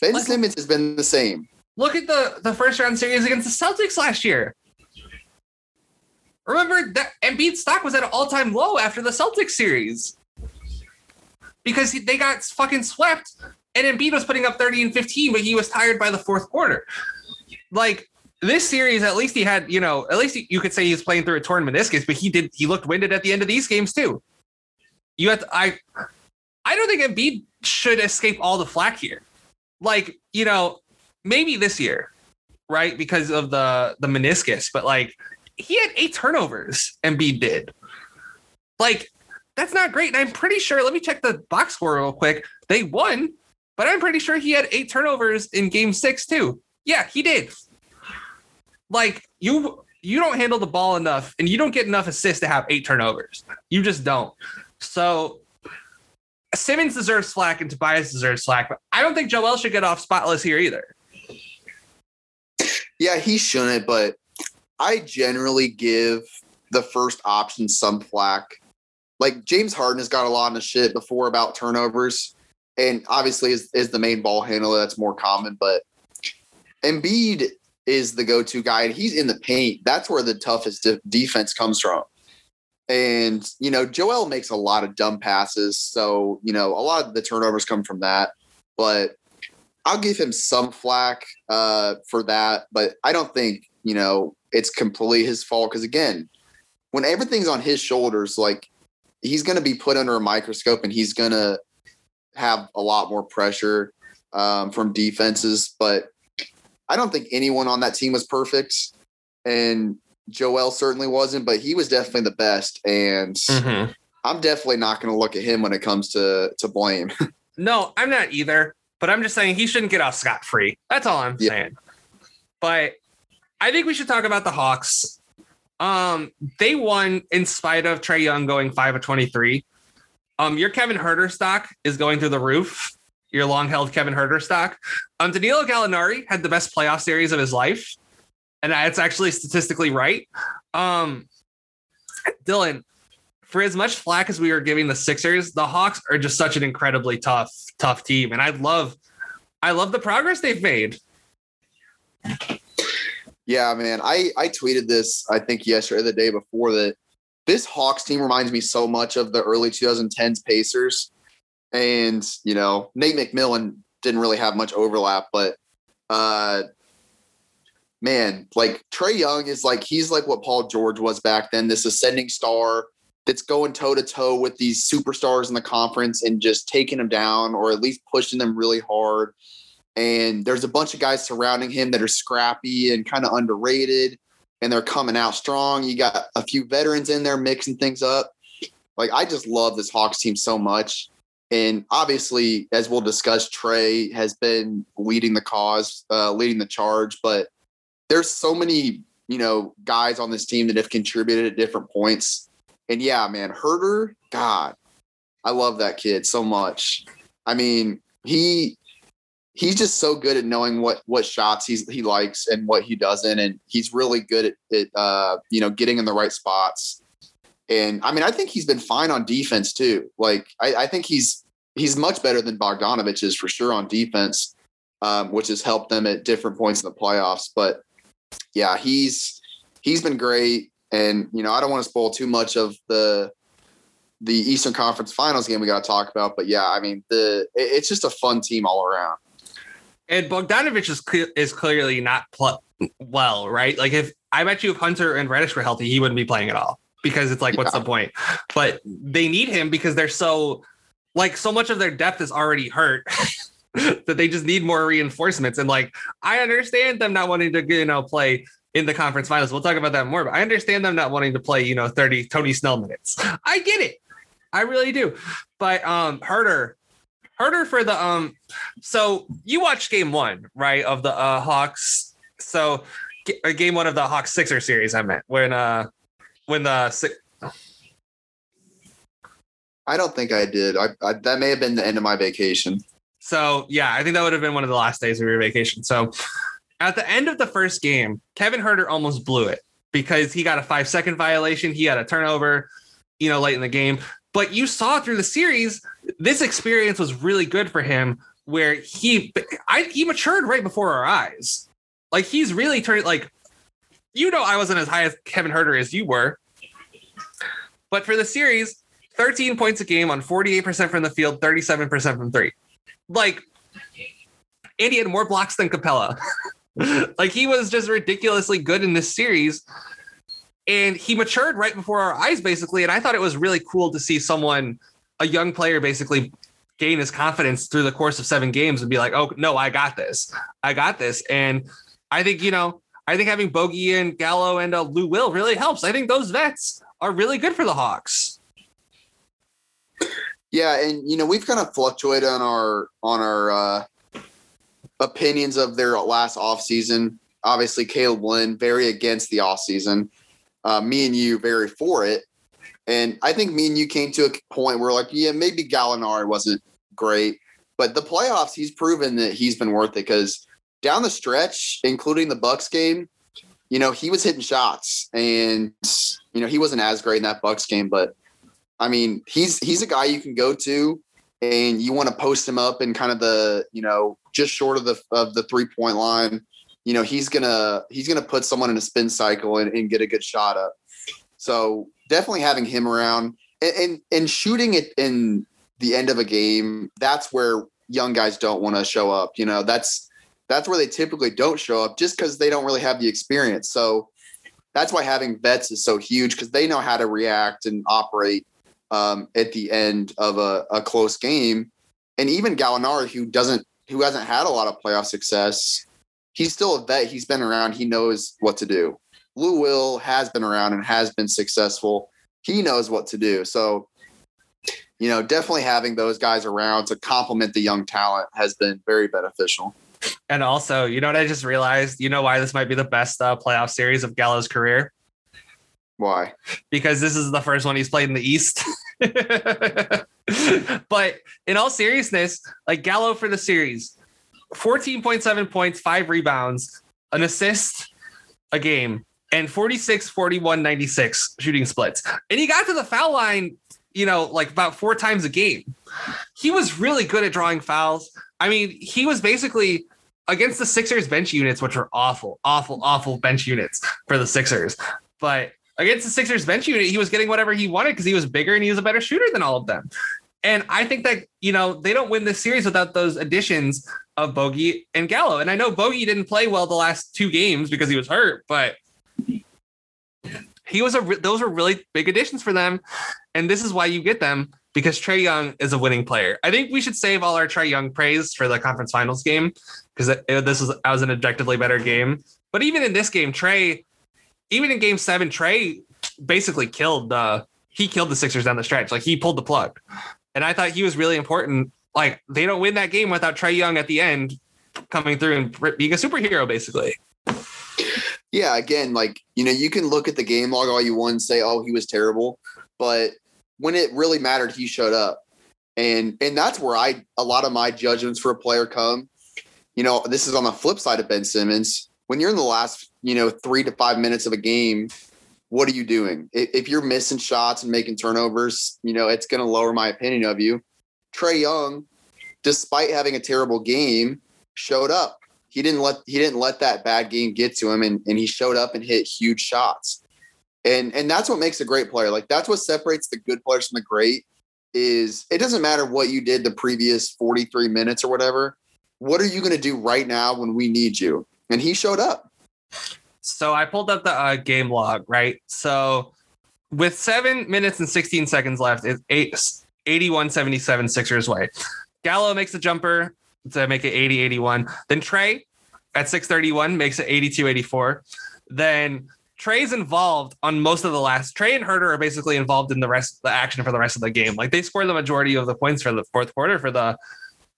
Ben like, Simmons has been the same. Look at the, the first round series against the Celtics last year. Remember that Embiid's stock was at an all time low after the Celtics series because they got fucking swept and Embiid was putting up 30 and 15, but he was tired by the fourth quarter. Like this series, at least he had, you know, at least you could say he's playing through a torn meniscus, but he did, he looked winded at the end of these games too you have to, I I don't think Embiid should escape all the flack here. Like, you know, maybe this year, right? Because of the the meniscus, but like he had eight turnovers, Embiid did. Like, that's not great. And I'm pretty sure, let me check the box score real quick. They won, but I'm pretty sure he had eight turnovers in game six, too. Yeah, he did. Like, you you don't handle the ball enough and you don't get enough assists to have eight turnovers. You just don't. So Simmons deserves slack and Tobias deserves slack, but I don't think Joel should get off spotless here either. Yeah, he shouldn't, but I generally give the first option some flack. Like James Harden has got a lot of shit before about turnovers, and obviously is, is the main ball handler. That's more common, but Embiid is the go-to guy, and he's in the paint. That's where the toughest de- defense comes from. And, you know, Joel makes a lot of dumb passes. So, you know, a lot of the turnovers come from that. But I'll give him some flack uh, for that. But I don't think, you know, it's completely his fault. Because again, when everything's on his shoulders, like he's going to be put under a microscope and he's going to have a lot more pressure um, from defenses. But I don't think anyone on that team was perfect. And Joel certainly wasn't, but he was definitely the best. And mm-hmm. I'm definitely not going to look at him when it comes to to blame. no, I'm not either. But I'm just saying he shouldn't get off scot free. That's all I'm yeah. saying. But I think we should talk about the Hawks. Um, they won in spite of Trae Young going five of 23. Um, your Kevin Huerter stock is going through the roof. Your long held Kevin Huerter stock. Um, Danilo Gallinari had the best playoff series of his life and it's actually statistically right. Um, Dylan, for as much flack as we are giving the Sixers, the Hawks are just such an incredibly tough, tough team, and I love, I love the progress they've made. Yeah, man. I I tweeted this I think yesterday the day before that this Hawks team reminds me so much of the early 2010s Pacers. And, you know, Nate McMillan didn't really have much overlap, but uh man, like Trae Young is like he's like what Paul George was back then, this ascending star that's going toe to toe with these superstars in the conference and just taking them down or at least pushing them really hard. And there's a bunch of guys surrounding him that are scrappy and kind of underrated and they're coming out strong. You got a few veterans in there mixing things up. Like I just love this Hawks team so much. And obviously, as we'll discuss, Trae has been leading the cause, uh, leading the charge. But there's so many, you know, guys on this team that have contributed at different points. And yeah, man, Huerter, God, I love that kid so much. I mean, he he's just so good at knowing what what shots he's he likes and what he doesn't, and he's really good at, at uh, you know getting in the right spots. And I mean, I think he's been fine on defense too. Like I, I think he's he's much better than Bogdanovic is for sure on defense, um, which has helped them at different points in the playoffs. But yeah, he's he's been great. And you know, I don't want to spoil too much of the the Eastern Conference Finals game we got to talk about. But yeah, I mean, the it's just a fun team all around. And Bogdanovic is clear, is clearly not pl- well, right? Like if I bet you if Hunter and Reddish were healthy, he wouldn't be playing at all because it's like, what's the point? But they need him because they're so like so much of their depth is already hurt. that they just need more reinforcements. And like, I understand them not wanting to, you know, play in the conference finals. We'll talk about that more, but I understand them not wanting to play, you know, 30 Tony Snell minutes. I get it. I really do. But um Huerter, Huerter for the um so you watched game one, right, of the uh Hawks. So uh, game one of the Hawks Sixer series, I meant when uh when uh, the I don't think I did. I, I, that may have been the end of my vacation. So yeah, I think that would have been one of the last days of your vacation. So at the end of the first game, Kevin Huerter almost blew it because he got a five second violation. He had a turnover, you know, late in the game. But you saw through the series, this experience was really good for him where he I he matured right before our eyes. Like he's really turned like you know I wasn't as high as Kevin Huerter as you were. But for the series, 13 points a game on 48% from the field, 37% from three. Like, Andy had more blocks than Capela. like he was just ridiculously good in this series. And he matured right before our eyes, basically. And I thought it was really cool to see someone, a young player, basically gain his confidence through the course of seven games and be like, oh, no, I got this. I got this. And I think, you know, I think having Bogey and Gallo and uh, Lou Will really helps. I think those vets are really good for the Hawks. Yeah, and you know we've kind of fluctuated on our on our uh, opinions of their last off season. Obviously, Caleb Lynn very against the off season. Uh, me and you very for it, and I think me and you came to a point where like, yeah, maybe Gallinari wasn't great, but the playoffs he's proven that he's been worth it because down the stretch, including the Bucks game, you know he was hitting shots, and you know he wasn't as great in that Bucks game, but I mean, he's he's a guy you can go to and you want to post him up in kind of the, you know, just short of the of the three point line. You know, he's gonna he's gonna put someone in a spin cycle and, and get a good shot up. So definitely having him around and, and and shooting it in the end of a game, that's where young guys don't want to show up. You know, that's that's where they typically don't show up just because they don't really have the experience. So that's why having vets is so huge because they know how to react and operate um, at the end of a, a close game. And even Gallinari, who doesn't, who hasn't had a lot of playoff success, he's still a vet. He's been around. He knows what to do. Lou Will has been around and has been successful. He knows what to do. So, you know, definitely having those guys around to complement the young talent has been very beneficial. And also, you know what I just realized? You know why this might be the best uh, playoff series of Gallo's career? Why? Because this is the first one he's played in the East. but in all seriousness, like Gallo for the series, 14.7 points, five rebounds, an assist a game, and 46, 41, 96 shooting splits. And he got to the foul line, you know, like about four times a game. He was really good at drawing fouls. I mean, he was basically against the Sixers bench units, which were awful, awful, awful bench units for the Sixers. But against the Sixers bench unit, he was getting whatever he wanted because he was bigger and he was a better shooter than all of them. And I think that, you know, they don't win this series without those additions of Bogey and Gallo. And I know Bogey didn't play well the last two games because he was hurt, but he was a those were really big additions for them. And this is why you get them because Trae Young is a winning player. I think we should save all our Trae Young praise for the conference finals game because this was was an objectively better game. But even in this game, Trae, even in game seven, Trae basically killed the he killed the Sixers down the stretch. Like he pulled the plug. And I thought he was really important. Like they don't win that game without Trae Young at the end coming through and being a superhero, basically. Yeah, again, like you know, you can look at the game log all you want and say, "Oh, he was terrible," but when it really mattered, he showed up, and and that's where I a lot of my judgments for a player come. You know, this is on the flip side of Ben Simmons. When you're in the last, you know, three to five minutes of a game, what are you doing? If you're missing shots and making turnovers, you know, it's going to lower my opinion of you. Trae Young, despite having a terrible game, showed up. He didn't let he didn't let that bad game get to him and, and he showed up and hit huge shots. And and that's what makes a great player. Like that's what separates the good players from the great is it doesn't matter what you did the previous 43 minutes or whatever. What are you going to do right now when we need you? And he showed up. So I pulled up the uh, game log, right? So with seven minutes and 16 seconds left, it's eight, 81 77 Sixers way. Gallo makes a jumper to make it 80 81. Then Trae at 631 makes it 82 84. Then Trae's involved on most of the last. Trae and Huerter are basically involved in the rest the action for the rest of the game. Like they score the majority of the points for the fourth quarter for the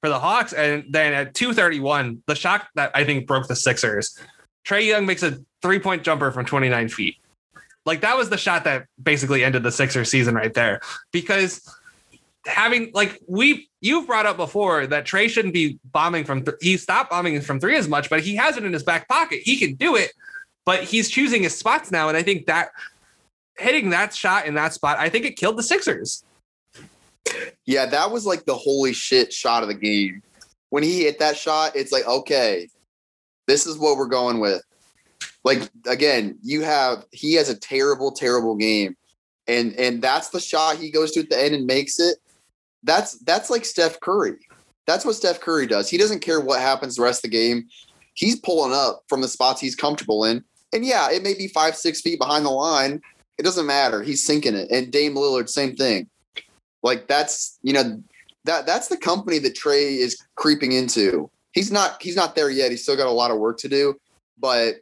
for the Hawks. And then at 231, the shot that I think broke the Sixers Trae Young makes a three point jumper from 29 feet. Like that was the shot that basically ended the Sixers season right there. Because having like we you've brought up before that Trae shouldn't be bombing from th- he stopped bombing from three as much, but he has it in his back pocket. He can do it, but he's choosing his spots now. And I think that hitting that shot in that spot, I think it killed the Sixers. Yeah, that was like the holy shit shot of the game. When he hit that shot, it's like, okay, this is what we're going with. Like again, you have he has a terrible, terrible game. And and that's the shot he goes to at the end and makes it. That's that's like Steph Curry. That's what Steph Curry does. He doesn't care what happens the rest of the game. He's pulling up from the spots he's comfortable in. And yeah, it may be five, six feet behind the line. It doesn't matter. He's sinking it. And Dame Lillard, same thing. Like that's you know that that's the company that Trae is creeping into he's not he's not there yet. He's still got a lot of work to do, but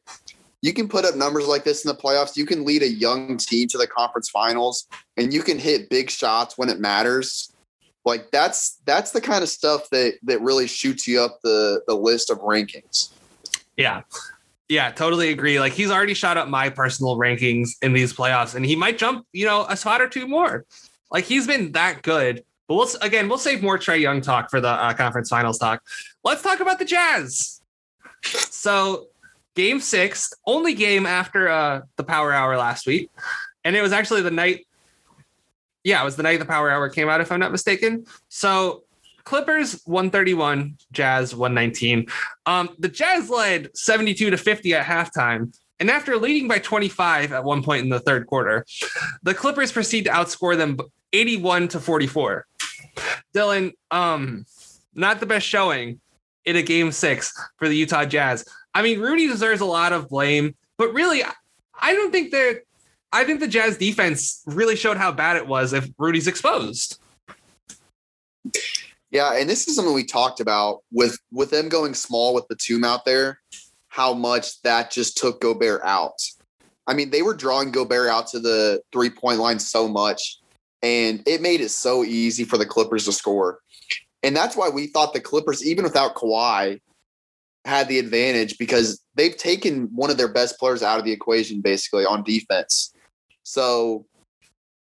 you can put up numbers like this in the playoffs. You can lead a young team to the conference finals and you can hit big shots when it matters. Like that's that's the kind of stuff that that really shoots you up the the list of rankings. Yeah. Yeah, totally agree. Like he's already shot up my personal rankings in these playoffs and he might jump, you know, a spot or two more. Like he's been that good but we'll again, we'll save more Trae Young talk for the uh, conference finals talk. Let's talk about the Jazz. So, game six, only game after uh, the Power Hour last week, and it was actually the night. Yeah, it was the night the Power Hour came out, if I'm not mistaken. So, Clippers 131, Jazz 119. Um, the Jazz led 72 to 50 at halftime. And after leading by 25 at one point in the third quarter, the Clippers proceed to outscore them 81 to 44. Dylan, um, not the best showing in a game six for the Utah Jazz. I mean, Rudy deserves a lot of blame, but really, I don't think that. I think the Jazz defense really showed how bad it was if Rudy's exposed. Yeah, and this is something we talked about with with them going small with Batum out there, how much that just took Gobert out. I mean, they were drawing Gobert out to the three point line so much and it made it so easy for the Clippers to score. And that's why we thought the Clippers, even without Kawhi, had the advantage because they've taken one of their best players out of the equation basically on defense. So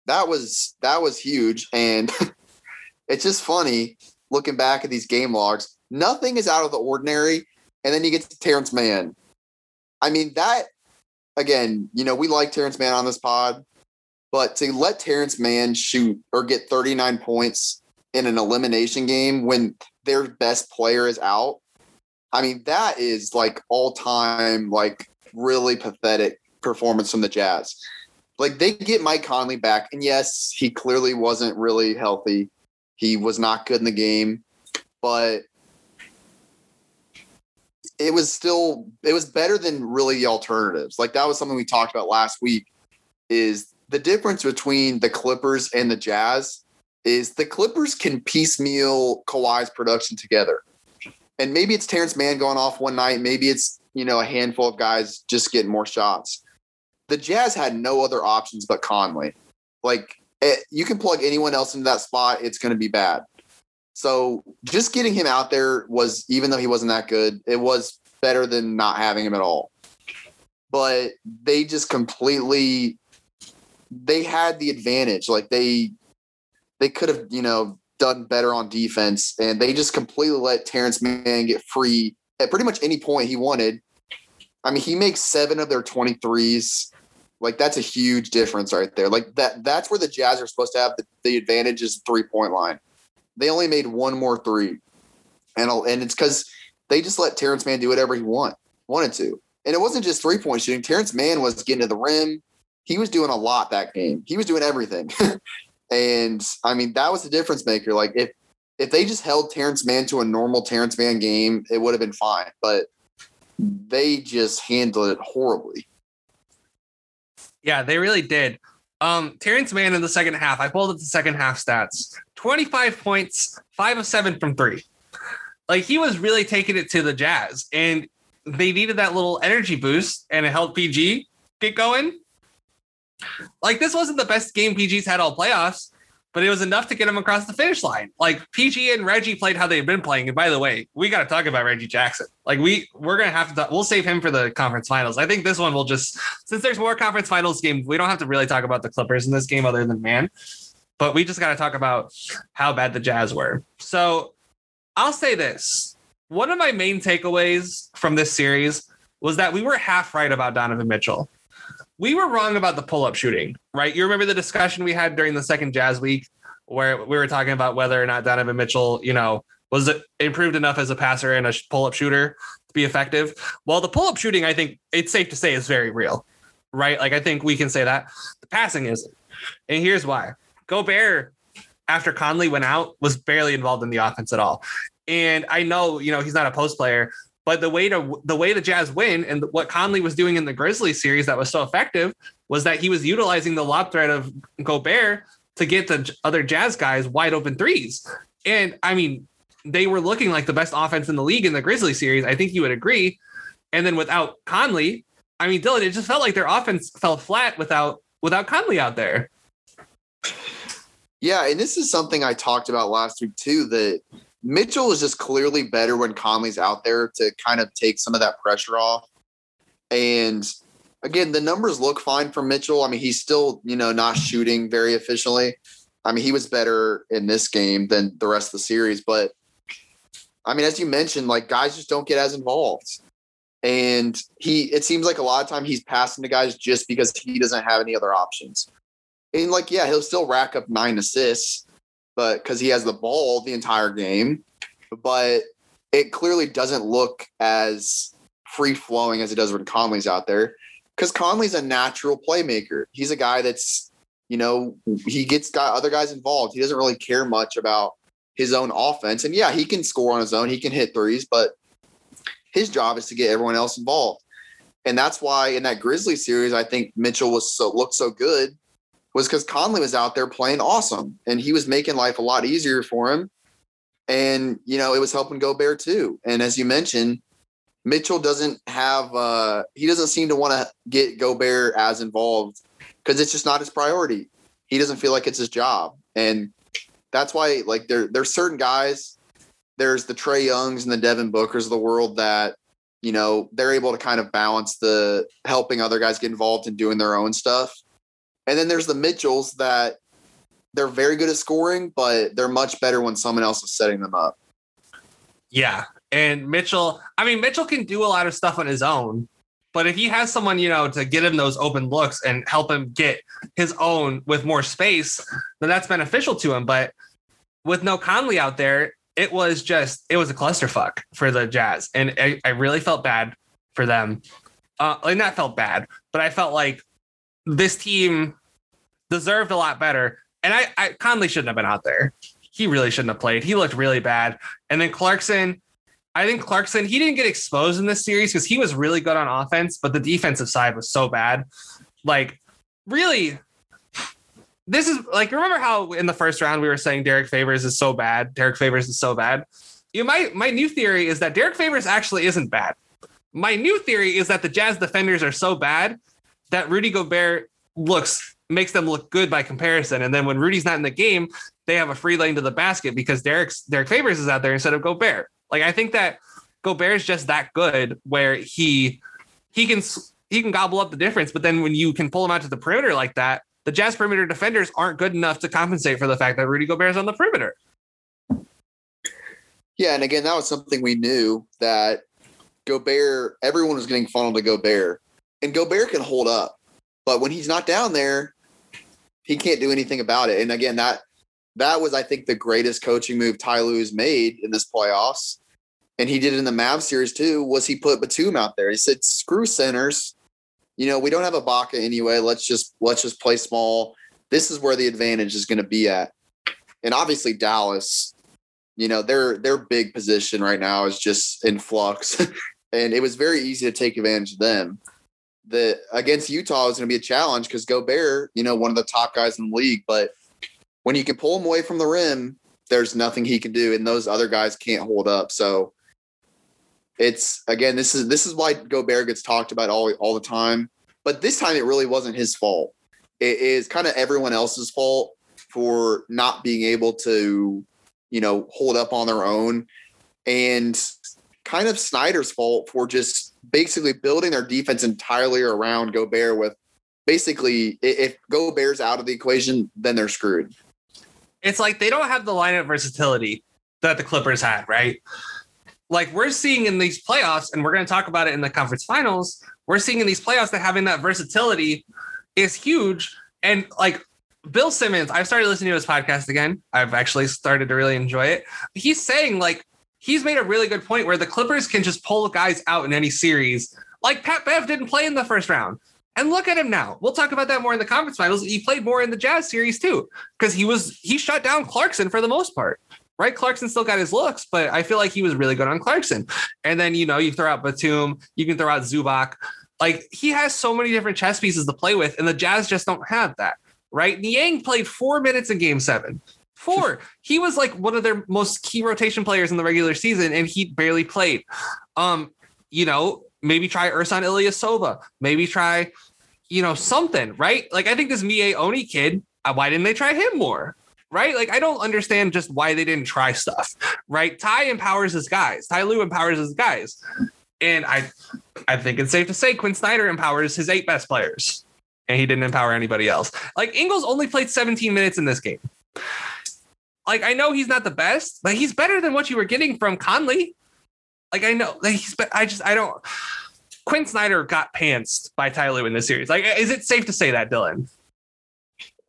that was that was huge. And it's just funny looking back at these game logs. Nothing is out of the ordinary. And then you get to Terance Mann. I mean, that again, you know, we like Terance Mann on this pod. But to let Terance Mann shoot or get 39 points in an elimination game when their best player is out, I mean, that is like all time, like really pathetic performance from the Jazz. Like they get Mike Conley back, and yes, he clearly wasn't really healthy. He was not good in the game, but it was still it was better than really the alternatives. Like that was something we talked about last week. Is the difference between the Clippers and the Jazz is the Clippers can piecemeal Kawhi's production together. And maybe it's Terance Mann going off one night. Maybe it's, you know, a handful of guys just getting more shots. The Jazz had no other options but Conley. Like, it, eh, you can plug anyone else into that spot, it's going to be bad. So just getting him out there was, even though he wasn't that good, it was better than not having him at all. But they just completely, they had the advantage. Like they, they could have, you know, done better on defense, and they just completely let Terance Mann get free at pretty much any point he wanted. I mean, he makes seven of their 23s. Like that's a huge difference right there. Like that that's where the Jazz are supposed to have the, the advantage is three point line. They only made one more three. And and it's because they just let Terance Mann do whatever he want wanted to. And it wasn't just three point shooting. Terance Mann was getting to the rim. He was doing a lot that game. He was doing everything. And I mean, that was the difference maker. Like if if they just held Terance Mann to a normal Terance Mann game, it would have been fine. But they just handled it horribly. Yeah, they really did. Um, Terance Mann in the second half, I pulled up the second half stats 25 points, five of seven from three. Like he was really taking it to the Jazz, and they needed that little energy boost, and it helped PG get going. Like this wasn't the best game PG's had all playoffs, but it was enough to get him across the finish line. Like PG and Reggie played how they've been playing. And by the way, we got to talk about Reggie Jackson. Like we we're gonna have to talk, we'll save him for the conference finals. I think this one will just since there's more conference finals games, we don't have to really talk about the Clippers in this game other than Mann. But we just got to talk about how bad the Jazz were. So I'll say this. One of my main takeaways from this series was that we were half right about Donovan Mitchell we were wrong about the pull up shooting, right? You remember the discussion we had during the second Jazz week where we were talking about whether or not Donovan Mitchell, you know, was improved enough as a passer and a pull up shooter to be effective. Well, the pull up shooting, I think it's safe to say is very real, right? Like I think we can say that the passing isn't. And here's why Gobert, after Conley went out, was barely involved in the offense at all. And I know, you know, he's not a post player, but the way to the way the Jazz win and what Conley was doing in the Grizzlies series that was so effective was that he was utilizing the lob threat of Gobert to get the other Jazz guys wide open threes. And I mean, they were looking like the best offense in the league in the Grizzly series. I think you would agree. And then without Conley, I mean, Dylan, it just felt like their offense fell flat without without Conley out there. Yeah, and this is something I talked about last week too. That Mitchell is just clearly better when Conley's out there to kind of take some of that pressure off. And again, the numbers look fine for Mitchell. I mean, he's still, you know, not shooting very efficiently. I mean, he was better in this game than the rest of the series, but I mean, as you mentioned, like guys just don't get as involved. And he it seems like a lot of time he's passing to guys just because he doesn't have any other options. And like, yeah, he'll still rack up nine assists, but because he has the ball the entire game, but it clearly doesn't look as free flowing as it does when Conley's out there. Because Conley's a natural playmaker. He's a guy that's, you know, he gets got other guys involved. He doesn't really care much about his own offense. And yeah, he can score on his own. He can hit threes, but his job is to get everyone else involved. And that's why in that Grizzly series, I think Mitchell was so looked so good was because Conley was out there playing awesome and he was making life a lot easier for him. And, you know, it was helping Gobert too. And as you mentioned, Mitchell doesn't have, uh, he doesn't seem to want to get Gobert as involved because it's just not his priority. He doesn't feel like it's his job. And that's why, like, there, there's certain guys, there's the Trae Youngs and the Devin Bookers of the world that, you know, they're able to kind of balance the helping other guys get involved and doing their own stuff and then there's the Mitchells that they're very good at scoring, but they're much better when someone else is setting them up. Yeah. And Mitchell, I mean, Mitchell can do a lot of stuff on his own, but if he has someone, you know, to get him those open looks and help him get his own with more space, then that's beneficial to him. But with no Conley out there, it was just it was a clusterfuck for the Jazz, and I, I really felt bad for them. Uh, like not felt bad, but I felt like this team deserved a lot better. And I, I Conley shouldn't have been out there. He really shouldn't have played. He looked really bad. And then Clarkson, I think Clarkson, he didn't get exposed in this series because he was really good on offense, but the defensive side was so bad. Like, really, this is like remember how in the first round we were saying Derek Favors is so bad. Derek Favors is so bad. You know, my my new theory is that Derek Favors actually isn't bad. My new theory is that the Jazz defenders are so bad that Rudy Gobert looks makes them look good by comparison. And then when Rudy's not in the game, they have a free lane to the basket because Derek's Derek Favors is out there instead of Gobert. Like I think that Gobert is just that good where he he can he can gobble up the difference. But then when you can pull him out to the perimeter like that, the Jazz perimeter defenders aren't good enough to compensate for the fact that Rudy Gobert is on the perimeter. Yeah, and again, that was something we knew that Gobert, everyone was getting funneled to Gobert, and Gobert can hold up, but when he's not down there, he can't do anything about it. And again, that that was, I think, the greatest coaching move Ty has made in this playoffs, and he did it in the Mavs series too. Was he put Batum out there? He said, "Screw centers, you know, we don't have a Baca anyway. Let's just let's just play small. This is where the advantage is going to be at. And obviously Dallas, you know, their their big position right now is just in flux. and it was very easy to take advantage of them. The against Utah is going to be a challenge because Gobert, you know, one of the top guys in the league, but when you can pull him away from the rim, there's nothing he can do, and those other guys can't hold up. So it's again, this is this is why Gobert gets talked about all all the time. But this time, it really wasn't his fault. It is kind of everyone else's fault for not being able to, you know, hold up on their own, and kind of Snyder's fault for just basically building their defense entirely around Gobert with basically if Gobert's out of the equation, then they're screwed. It's like they don't have the lineup versatility that the Clippers had, right? like we're seeing in these playoffs, and we're going to talk about it in the conference finals. We're seeing in these playoffs that having that versatility is huge. And like Bill Simmons, I've started listening to his podcast again. I've actually started to really enjoy it. He's saying like he's made a really good point where the Clippers can just pull guys out in any series. Like Pat Bev didn't play in the first round. And look at him now. We'll talk about that more in the conference finals. He played more in the Jazz series too, because he was he shut down Clarkson for the most part right? Clarkson still got his looks, but I feel like he was really good on Clarkson. And then, you know, you throw out Batum, you can throw out Zubac. Like he has so many different chess pieces to play with, and the Jazz just don't have that, right? Niang played four minutes in game seven. Four. he was like one of their most key rotation players in the regular season, and he barely played. Um, you know, maybe try Ersan Ilyasova. Maybe try, you know, something, right? Like I think this Miye Oni kid, uh, why didn't they try him more? right? Like I don't understand just why they didn't try stuff, right? Ty empowers his guys. Ty Lue empowers his guys, and I, I think it's safe to say Quinn Snyder empowers his eight best players, and he didn't empower anybody else. Like Ingles only played 17 minutes in this game. Like I know he's not the best, but he's better than what you were getting from Conley. Like I know, like he's, I just I don't. Quinn Snyder got pantsed by Ty Lue in this series. Like, is it safe to say that, Dylan?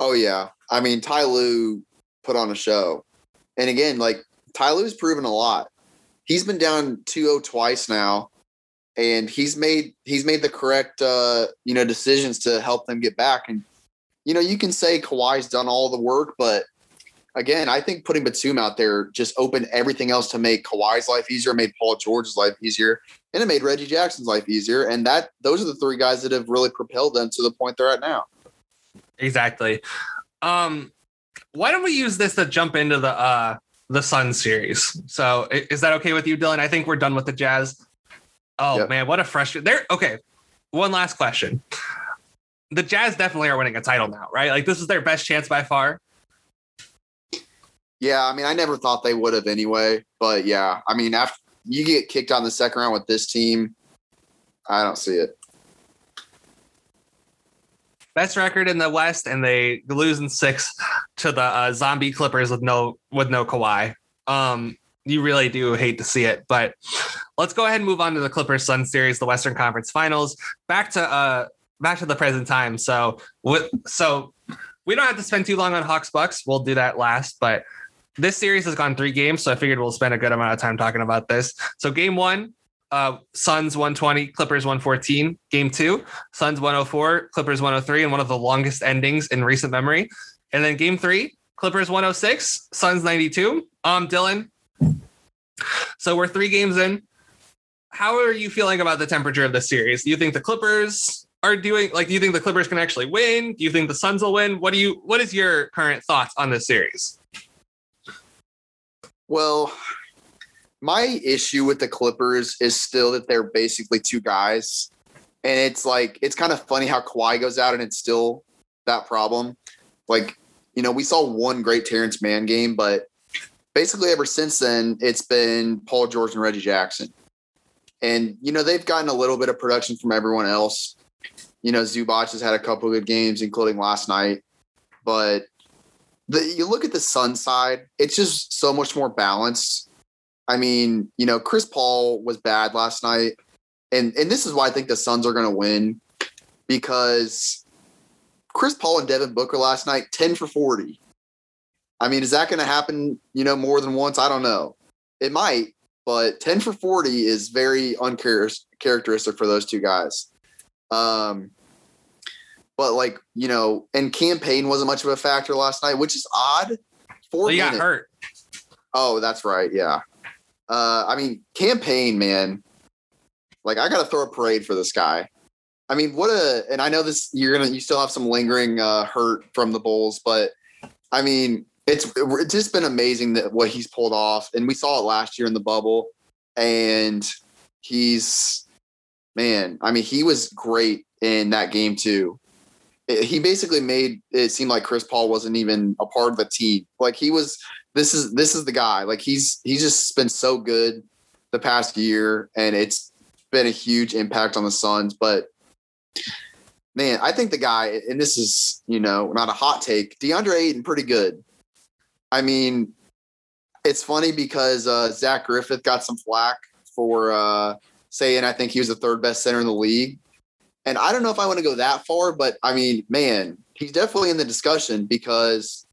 Oh yeah, I mean Ty Lue put on a show. And again, like Ty Lue's proven a lot. He's been down 2-0 twice now, and he's made he's made the correct uh, you know decisions to help them get back. And you know, you can say Kawhi's done all the work, but again, I think putting Batum out there just opened everything else to make Kawhi's life easier, made Paul George's life easier, and it made Reggie Jackson's life easier. And that those are the three guys that have really propelled them to the point they're at now. Exactly. Um, why don't we use this to jump into the uh the Sun series? So is that okay with you, Dylan? I think we're done with the Jazz. Oh yep. man, what a frustrating. There. Okay, one last question. The Jazz definitely are winning a title now, right? Like this is their best chance by far. Yeah, I mean, I never thought they would have anyway, but yeah, I mean, after you get kicked in the second round with this team, I don't see it best record in the West, and they lose in six to the uh, zombie Clippers with no with no Kawhi. Um, you really do hate to see it, but let's go ahead and move on to the Clippers Sun series, the Western Conference Finals. Back to uh back to the present time. So what so we don't have to spend too long on Hawks Bucks. We'll do that last, but this series has gone three games, so I figured we'll spend a good amount of time talking about this. So game one, uh, Suns 120, Clippers 114. Game two, Suns 104, Clippers 103, and one of the longest endings in recent memory. And then game three, Clippers 106, Suns 92. Um, Dylan. So we're three games in. How are you feeling about the temperature of this series? Do you think the Clippers are doing like do you think the Clippers can actually win? Do you think the Suns will win? What do you what is your current thoughts on this series? Well, my issue with the Clippers is still that they're basically two guys. And it's like it's kind of funny how Kawhi goes out and it's still that problem. Like, you know, we saw one great Terance Mann game, but basically ever since then, it's been Paul George and Reggie Jackson. And, you know, they've gotten a little bit of production from everyone else. You know, Zubac has had a couple good games, including last night. But the, you look at the Sun side, it's just so much more balanced. I mean, you know, Chris Paul was bad last night. And and this is why I think the Suns are going to win because Chris Paul and Devin Booker last night 10 for 40. I mean, is that going to happen, you know, more than once? I don't know. It might, but 10 for 40 is very uncharacteristic for those two guys. Um, but like you know, and Cam Payne wasn't much of a factor last night, which is odd. Four he got hurt. Oh, that's right. Yeah. Uh, I mean, Cam Payne man. Like, I got to throw a parade for this guy. I mean, what a and I know this you're gonna you still have some lingering uh, hurt from the Bulls, but I mean, it's it's just been amazing that what he's pulled off, and we saw it last year in the bubble, and he's man. I mean, he was great in that game too he basically made it seem like Chris Paul wasn't even a part of the team. Like he was this is this is the guy. Like he's he's just been so good the past year and it's been a huge impact on the Suns, but man, I think the guy and this is, you know, not a hot take, DeAndre Ayton pretty good. I mean, it's funny because uh, Zach Griffith got some flack for uh, saying I think he was the third best center in the league. And I don't know if I want to go that far, but I mean, man, he's definitely in the discussion because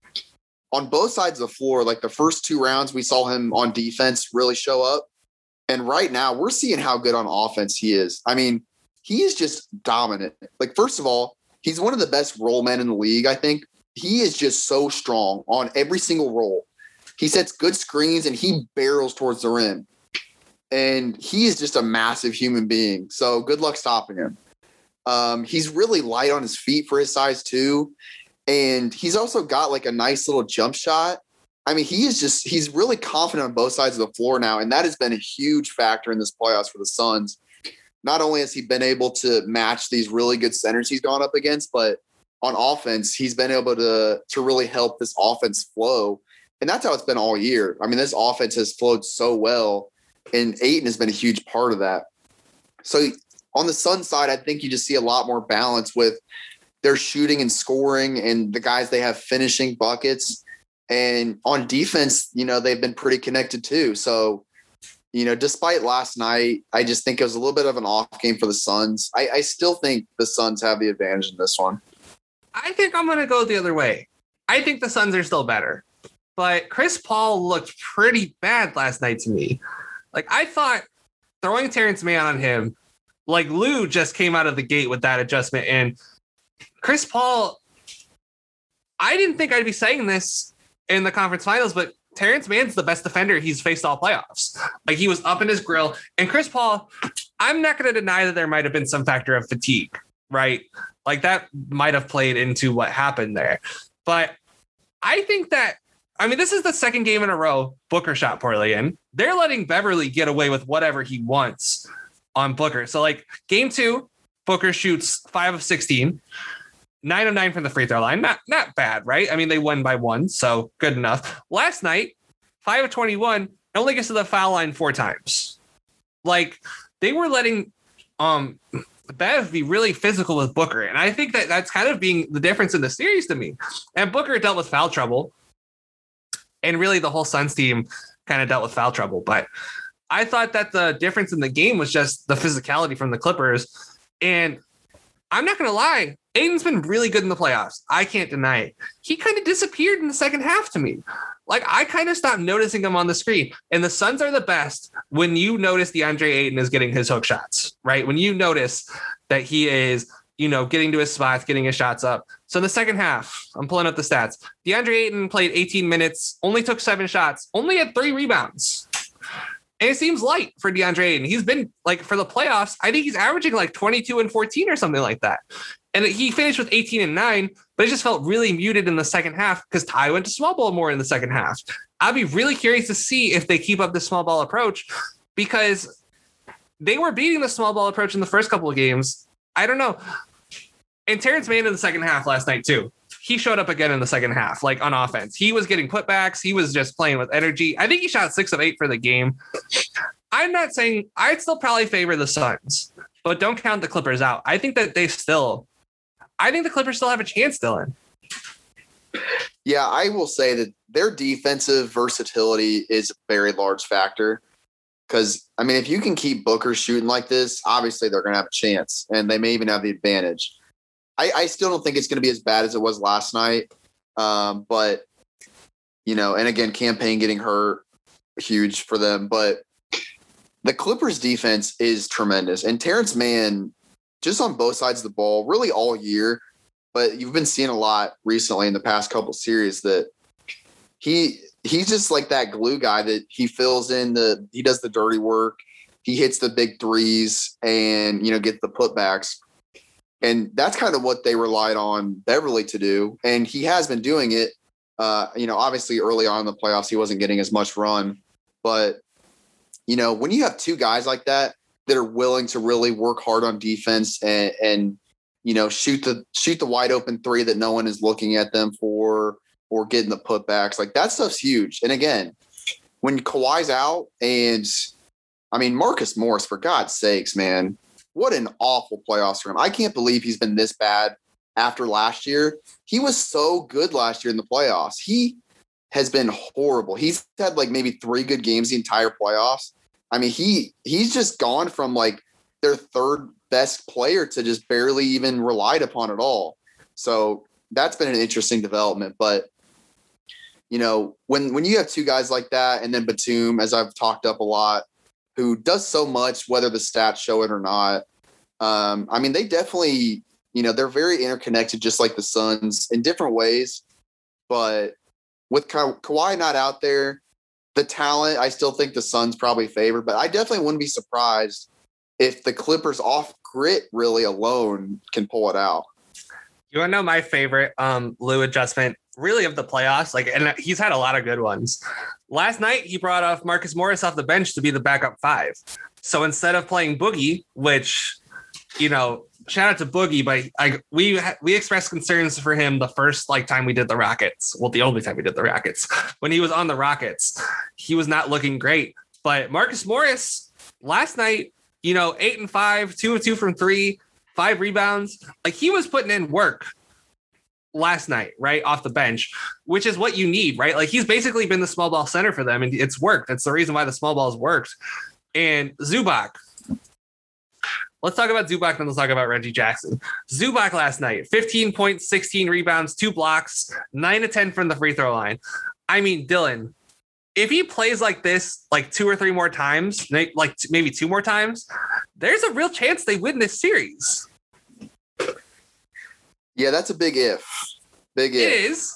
on both sides of the floor, like the first two rounds, we saw him on defense really show up. And right now, we're seeing how good on offense he is. I mean, he is just dominant. Like, first of all, he's one of the best roll men in the league, I think. He is just so strong on every single roll. He sets good screens and he barrels towards the rim. And he is just a massive human being. So good luck stopping him. Um, he's really light on his feet for his size too, and he's also got like a nice little jump shot. I mean, he is just he's really confident on both sides of the floor now, and that has been a huge factor in this playoffs for the Suns. Not only has he been able to match these really good centers he's gone up against, but on offense, he's been able to to really help this offense flow. And that's how it's been all year. I mean, this offense has flowed so well, and Ayton has been a huge part of that. So on the Sun side, I think you just see a lot more balance with their shooting and scoring and the guys they have finishing buckets. And on defense, you know, they've been pretty connected too. So, you know, despite last night, I just think it was a little bit of an off game for the Suns. I, I still think the Suns have the advantage in this one. I think I'm going to go the other way. I think the Suns are still better, but Chris Paul looked pretty bad last night to me. Like I thought throwing Terance Mann on him like Lue just came out of the gate with that adjustment, and Chris Paul. I didn't think I'd be saying this in the conference finals, but Terance Mann's the best defender he's faced all playoffs. Like he was up in his grill. And Chris Paul, I'm not going to deny that there might have been some factor of fatigue, right? Like that might have played into what happened there. But I think that, I mean, this is the second game in a row Booker shot poorly in. They're letting Beverley get away with whatever he wants on Booker. So like game two, Booker shoots five of 16, nine of nine from the free throw line. Not not bad, right? I mean, they won by one, so good enough. Last night, five of 21, only gets to the foul line four times. Like they were letting um Bev be really physical with Booker. And I think that that's kind of being the difference in the series to me. And Booker dealt with foul trouble. And really the whole Suns team kind of dealt with foul trouble. But I thought that the difference in the game was just the physicality from the Clippers. And I'm not gonna lie, Ayton's been really good in the playoffs. I can't deny it. He kind of disappeared in the second half to me. Like I kind of stopped noticing him on the screen. And the Suns are the best when you notice the DeAndre Ayton is getting his hook shots, right? When you notice that he is, you know, getting to his spots, getting his shots up. So in the second half, I'm pulling up the stats. DeAndre Ayton played 18 minutes, only took seven shots, only had three rebounds. And it seems light for DeAndre Ayton. He's been like for the playoffs, I think he's averaging like 22 and 14 or something like that. And he finished with 18 and 9, but it just felt really muted in the second half because Ty went to small ball more in the second half. I'd be really curious to see if they keep up the small ball approach because they were beating the small ball approach in the first couple of games. I don't know. And Terance Mann in the second half last night, too. He showed up again in the second half, like on offense. He was getting putbacks. He was just playing with energy. I think he shot six of eight for the game. I'm not saying I'd still probably favor the Suns, but don't count the Clippers out. I think that they still I think the Clippers still have a chance, Dylan. Yeah, I will say that their defensive versatility is a very large factor. Because I mean, if you can keep Booker shooting like this, obviously they're going to have a chance, and they may even have the advantage. I, I still don't think it's going to be as bad as it was last night, um, but you know, and again, Cam Payne getting hurt, huge for them. But the Clippers defense is tremendous, and Terance Mann just on both sides of the ball, really all year. But you've been seeing a lot recently in the past couple series that he he's just like that glue guy that he fills in the he does the dirty work. He hits the big threes and you know get the putbacks. And that's kind of what they relied on Beverley to do. And he has been doing it. Uh, you know, obviously early on in the playoffs, he wasn't getting as much run. But, you know, when you have two guys like that, that are willing to really work hard on defense and, and you know shoot the shoot the wide open three that no one is looking at them for or getting the putbacks like that stuff's huge and again when Kawhi's out and I mean Marcus Morris for God's sakes man what an awful playoffs for him I can't believe he's been this bad after last year he was so good last year in the playoffs he has been horrible he's had like maybe three good games the entire playoffs I mean, he he's just gone from like their third best player to just barely even relied upon at all. So that's been an interesting development. But you know, when when you have two guys like that, and then Batum, as I've talked up a lot, who does so much, whether the stats show it or not. Um, I mean, they definitely, you know, they're very interconnected, just like the Suns in different ways. But with Ka- Kawhi not out there, the talent, I still think the Suns probably favor, but I definitely wouldn't be surprised if the Clippers off grit really alone can pull it out. You want to know my favorite um Lue adjustment really of the playoffs? Like, and he's had a lot of good ones. Last night he brought off Marcus Morris off the bench to be the backup five. So instead of playing Boogie, which you know shout out to Boogie, but I we we expressed concerns for him the first like time we did the Rockets. Well, the only time we did the Rockets when he was on the Rockets, he was not looking great. But Marcus Morris last night, you know, eight and five, two and two from three, five rebounds. Like he was putting in work last night, right off the bench, which is what you need, right? Like he's basically been the small ball center for them, and it's worked. That's the reason why the small balls worked. And Zubac, Let's talk about Zubac and let's talk about Reggie Jackson. Zubac last night, 15 points, 16 rebounds, two blocks, nine to 10 from the free throw line. I mean, Dylan, if he plays like this like two or three more times, like maybe two more times, there's a real chance they win this series. Yeah, that's a big if. Big if. It is.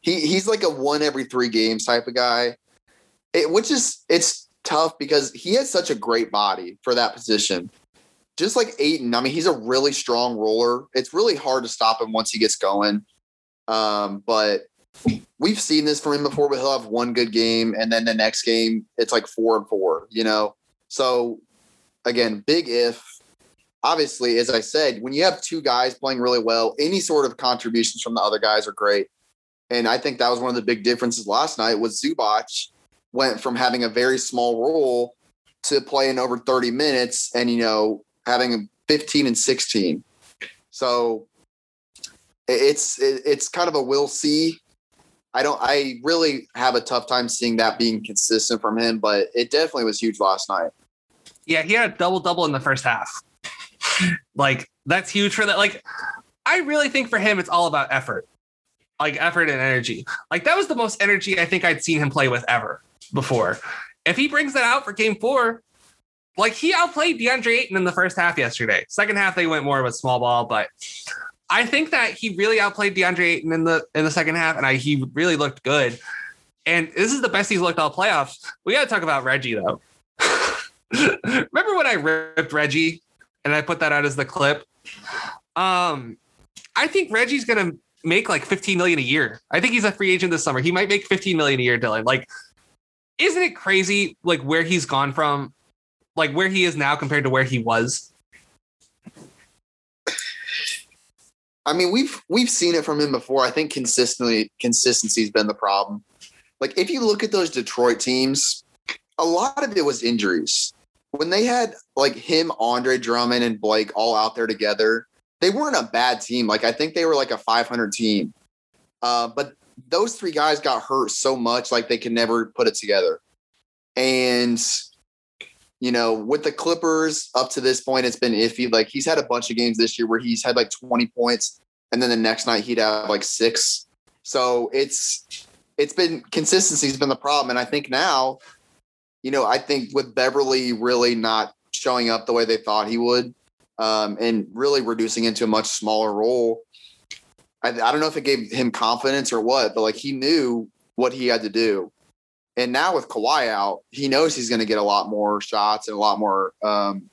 He he's like a one every three games type of guy. It, which is it's tough because he has such a great body for that position just like Ayton, I mean, he's a really strong roller. It's really hard to stop him once he gets going. Um, but we've seen this from him before, but he'll have one good game, and then the next game it's like four and four, you know. So again, big if. Obviously, as I said, when you have two guys playing really well, any sort of contributions from the other guys are great. And I think that was one of the big differences last night was Zubac went from having a very small role to playing over 30 minutes and you know having 15 and 16. So it's it's kind of a we'll see. I don't I really have a tough time seeing that being consistent from him, but it definitely was huge last night. Yeah, he had a double double in the first half. Like That's huge for that. Like, I really think for him, it's all about effort, like effort and energy. Like that was the most energy I think I'd seen him play with ever before. If he brings that out for game four, like he outplayed DeAndre Ayton in the first half yesterday. Second half they went more a small ball, but I think that he really outplayed DeAndre Ayton in the in the second half, and I he really looked good. And this is the best he's looked all playoffs. We got to talk about Reggie though. Remember when I ripped Reggie and I put that out as the clip? Um, I think Reggie's gonna make like 15 million a year. I think he's a free agent this summer. He might make 15 million a year, Dylan. Like, isn't it crazy like where he's gone from, like where he is now compared to where he was? I mean, we've we've seen it from him before. I think consistently consistency's been the problem. Like if you look at those Detroit teams, a lot of it was injuries. When they had like him, Andre Drummond, and Blake all out there together, they weren't a bad team. Like I think they were like a 500 team. Uh, but those three guys got hurt so much, like they could never put it together. And you know, with the Clippers up to this point, it's been iffy. Like he's had a bunch of games this year where he's had like 20 points, and then the next night he'd have like six. So it's it's been consistency's been the problem. And I think now, you know, I think with Beverley really not showing up the way they thought he would, um, and really reducing into a much smaller role. I, I don't know if it gave him confidence or what, but like he knew what he had to do. And now with Kawhi out, he knows he's going to get a lot more shots and a lot more, um,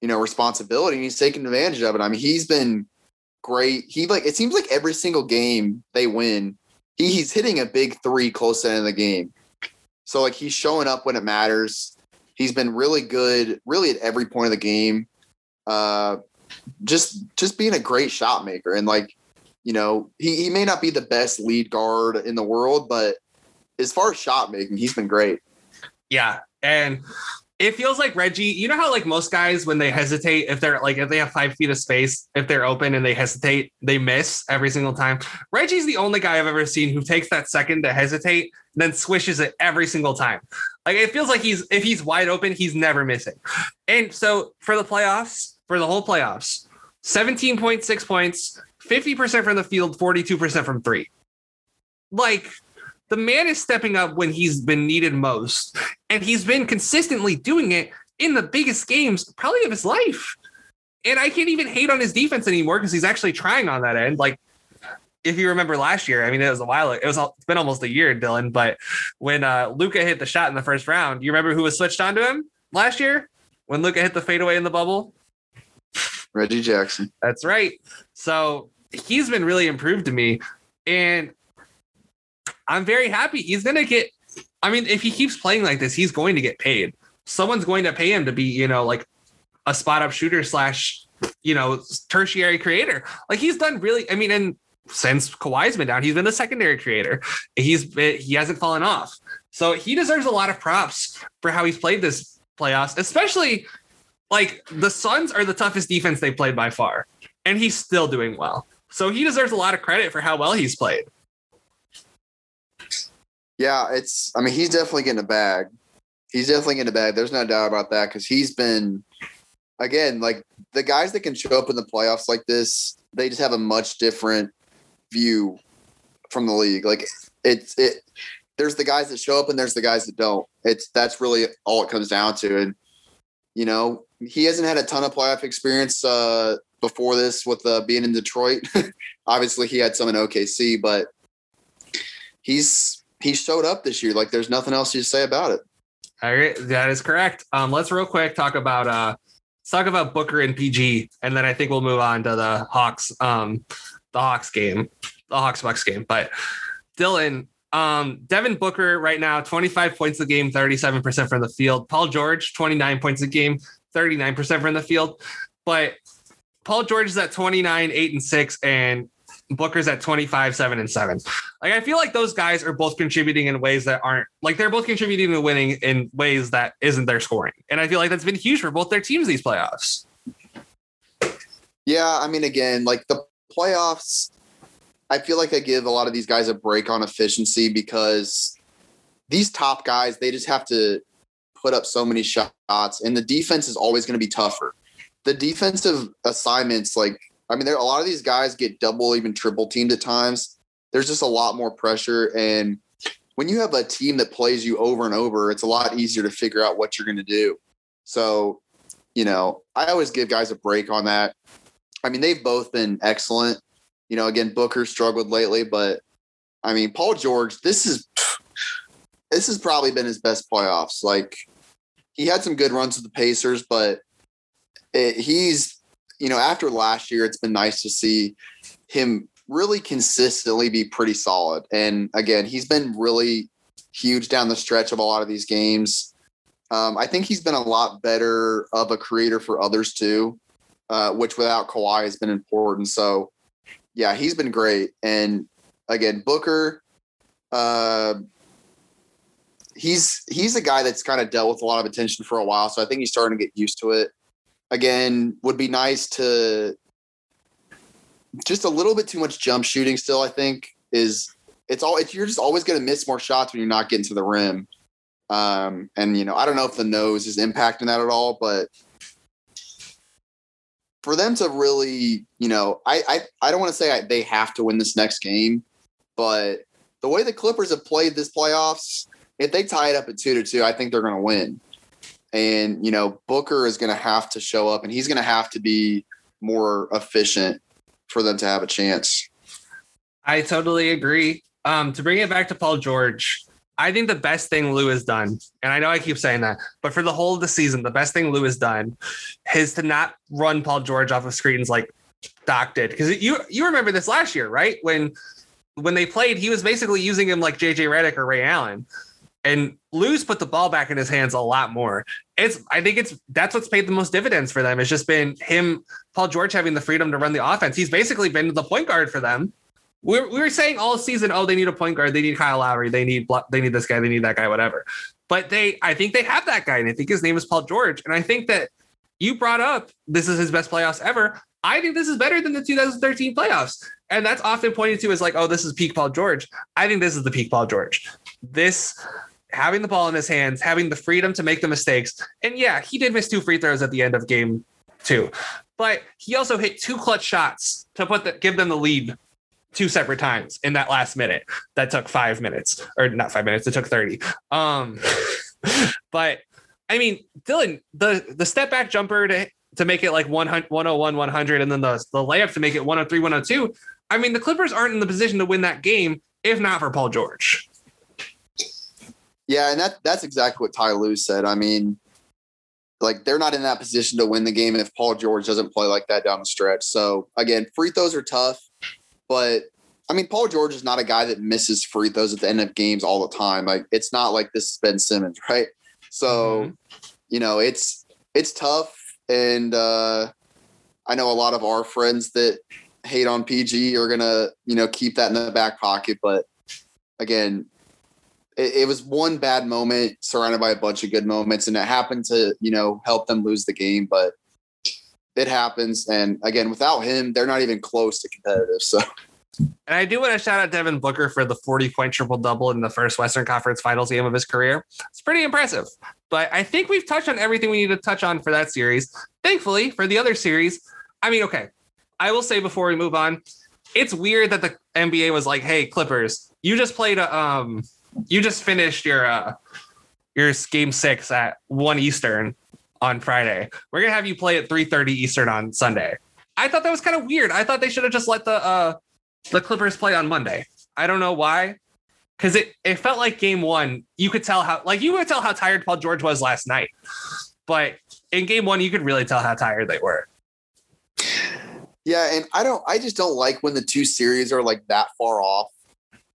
you know, responsibility. And he's taking advantage of it. I mean, he's been great. He like it seems like every single game they win, he, he's hitting a big three close to the end of the game. So like he's showing up when it matters. He's been really good, really at every point of the game. Uh, just just being a great shot maker and like you know he, he may not be the best lead guard in the world but as far as shot making he's been great Yeah. And it feels like Reggie, you know how like most guys when they hesitate, if they're like if they have five feet of space, if they're open and they hesitate, they miss every single time. Reggie's the only guy I've ever seen who takes that second to hesitate, then swishes it every single time. Like it feels like he's if he's wide open, he's never missing. And so for the playoffs, for the whole playoffs, 17.6 points, 50% from the field, 42% from three. Like the man is stepping up when he's been needed most, and he's been consistently doing it in the biggest games, probably of his life. And I can't even hate on his defense anymore because he's actually trying on that end. Like, if you remember last year, I mean, it was a while. It was it's been almost a year, Dylan. But when uh, Luka hit the shot in the first round, you remember who was switched onto him last year when Luka hit the fadeaway in the bubble? reggie jackson That's right. So he's been really improved to me. And I'm very happy. He's to get, I mean, if he keeps playing like this, he's going to get paid. Someone's going to pay him to be, you know, like a spot up shooter slash, you know, tertiary creator. Like he's done really, I mean, and since Kawhi's been down, he's been the secondary creator. He's been, he hasn't fallen off. So he deserves a lot of props for how he's played this playoffs, especially like the Suns are the toughest defense they played by far, and he's still doing well. So he deserves a lot of credit for how well he's played. Yeah it's i mean he's definitely getting a bag. He's definitely getting a bag. There's no doubt about that because he's been again like the guys that can show up in the playoffs like this they just have a much different view from the league. Like it's it there's the guys that show up and there's the guys that don't. It's that's really all it comes down to. And you know he hasn't had a ton of playoff experience uh before this with uh, being in detroit. Obviously he had some in okc but he's he showed up this year like there's nothing else to say about it All right, that is correct. Um, let's real quick talk about uh, let's talk about Booker and PG, and then I think we'll move on to the Hawks, um, the Hawks game, the Hawks Bucks game. But Dylan, um, Devin Booker right now, 25 points a game, 37% from the field. Paul George, 29 points a game, 39% from the field. But Paul George is at 29, 8 and 6, and Booker's at 25, 7 and 7. Like I feel like those guys are both contributing in ways that aren't like they're both contributing to winning in ways that isn't their scoring. And I feel like that's been huge for both their teams these playoffs. Yeah, I mean, again, like the playoffs, I feel like I give a lot of these guys a break on efficiency because these top guys, they just have to put up so many shots, and the defense is always going to be tougher. the defensive assignments, like I mean, there a lot of these guys get double, even triple teamed at times. There's just a lot more pressure, and when you have a team that plays you over and over, it's a lot easier to figure out what you're going to do. So, you know, I always give guys a break on that. I mean, they've both been excellent. You know, again, Booker struggled lately, but I mean, Paul George, this is this has probably been his best playoffs. Like he had some good runs with the Pacers, but it, he's you know after last year, it's been nice to see him really consistently be pretty solid. And again, he's been really huge down the stretch of a lot of these games. Um, I think he's been a lot better of a creator for others too, uh, which without Kawhi has been important. So, yeah, he's been great. And again, Booker, uh, he's he's a guy that's kind of dealt with a lot of attention for a while. So I think he's starting to get used to it. Again, would be nice to just a little bit too much jump shooting still, I think, is it's all if you're just always gonna miss more shots when you're not getting to the rim. Um, and you know, I don't know if the nose is impacting that at all, but for them to really, you know, I I, I don't want to say I, they have to win this next game, but the way the Clippers have played this playoffs, if they tie it up at two to two, I think they're going to win. And you know, Booker is going to have to show up, and he's going to have to be more efficient for them to have a chance. I totally agree. Um, to bring it back to Paul George, I think the best thing Lue has done, and I know I keep saying that, but for the whole of the season, the best thing Lue has done is to not run Paul George off of screens like Doc did. Because you you remember this last year, right? When when they played, he was basically using him like JJ Redick or Ray Allen. And Lue's put the ball back in his hands a lot more. It's I think it's that's what's paid the most dividends for them. It's just been him, Paul George having the freedom to run the offense. He's basically been the point guard for them. We were, we were saying all season, oh, they need a point guard, they need Kyle Lowry, they need they need this guy, they need that guy, whatever. But they, I think they have that guy, and I think his name is Paul George. And I think that you brought up this is his best playoffs ever. I think this is better than the 2013 playoffs. And that's often pointed to as like, oh, this is peak Paul George. I think this is the peak Paul George. This having the ball in his hands, having the freedom to make the mistakes. And yeah, he did miss two free throws at the end of game two, but he also hit two clutch shots to put the give them the lead two separate times in that last minute. That took five minutes, or not five minutes. It took thirty. Um, but I mean, Dylan, the the step back jumper to to make it like 100, 101, 100, and then the the layup to make it 103, 102. I mean, the Clippers aren't in the position to win that game if not for Paul George. Yeah, and that that's exactly what Ty Lue said. I mean, like they're not in that position to win the game if Paul George doesn't play like that down the stretch. So again, free throws are tough, but I mean, Paul George is not a guy that misses free throws at the end of games all the time. Like it's not like this is Ben Simmons, right? So, mm-hmm. you know, it's it's tough, and uh, I know a lot of our friends that hate on PG are gonna, you know, keep that in the back pocket. But again, it, it, was one bad moment surrounded by a bunch of good moments, and it happened to you know help them lose the game. But it happens, and again, without him, they're not even close to competitive. So. And I do want to shout out Devin Booker for the 40 point triple double in the first Western Conference Finals game of his career. It's pretty impressive. But I think we've touched on everything we need to touch on for that series. Thankfully, for the other series, I mean, okay, I will say before we move on, it's weird that the NBA was like, "Hey, Clippers, you just played a um you just finished your uh your game six at one Eastern on Friday. We're gonna have you play at 3:30 Eastern on Sunday. I thought that was kind of weird. I thought they should have just let the uh the Clippers play on Monday. I don't know why. Cause it, it felt like game one, you could tell how like you could tell how tired Paul George was last night. But in game one, you could really tell how tired they were. Yeah, and I don't I just don't like when the two series are like that far off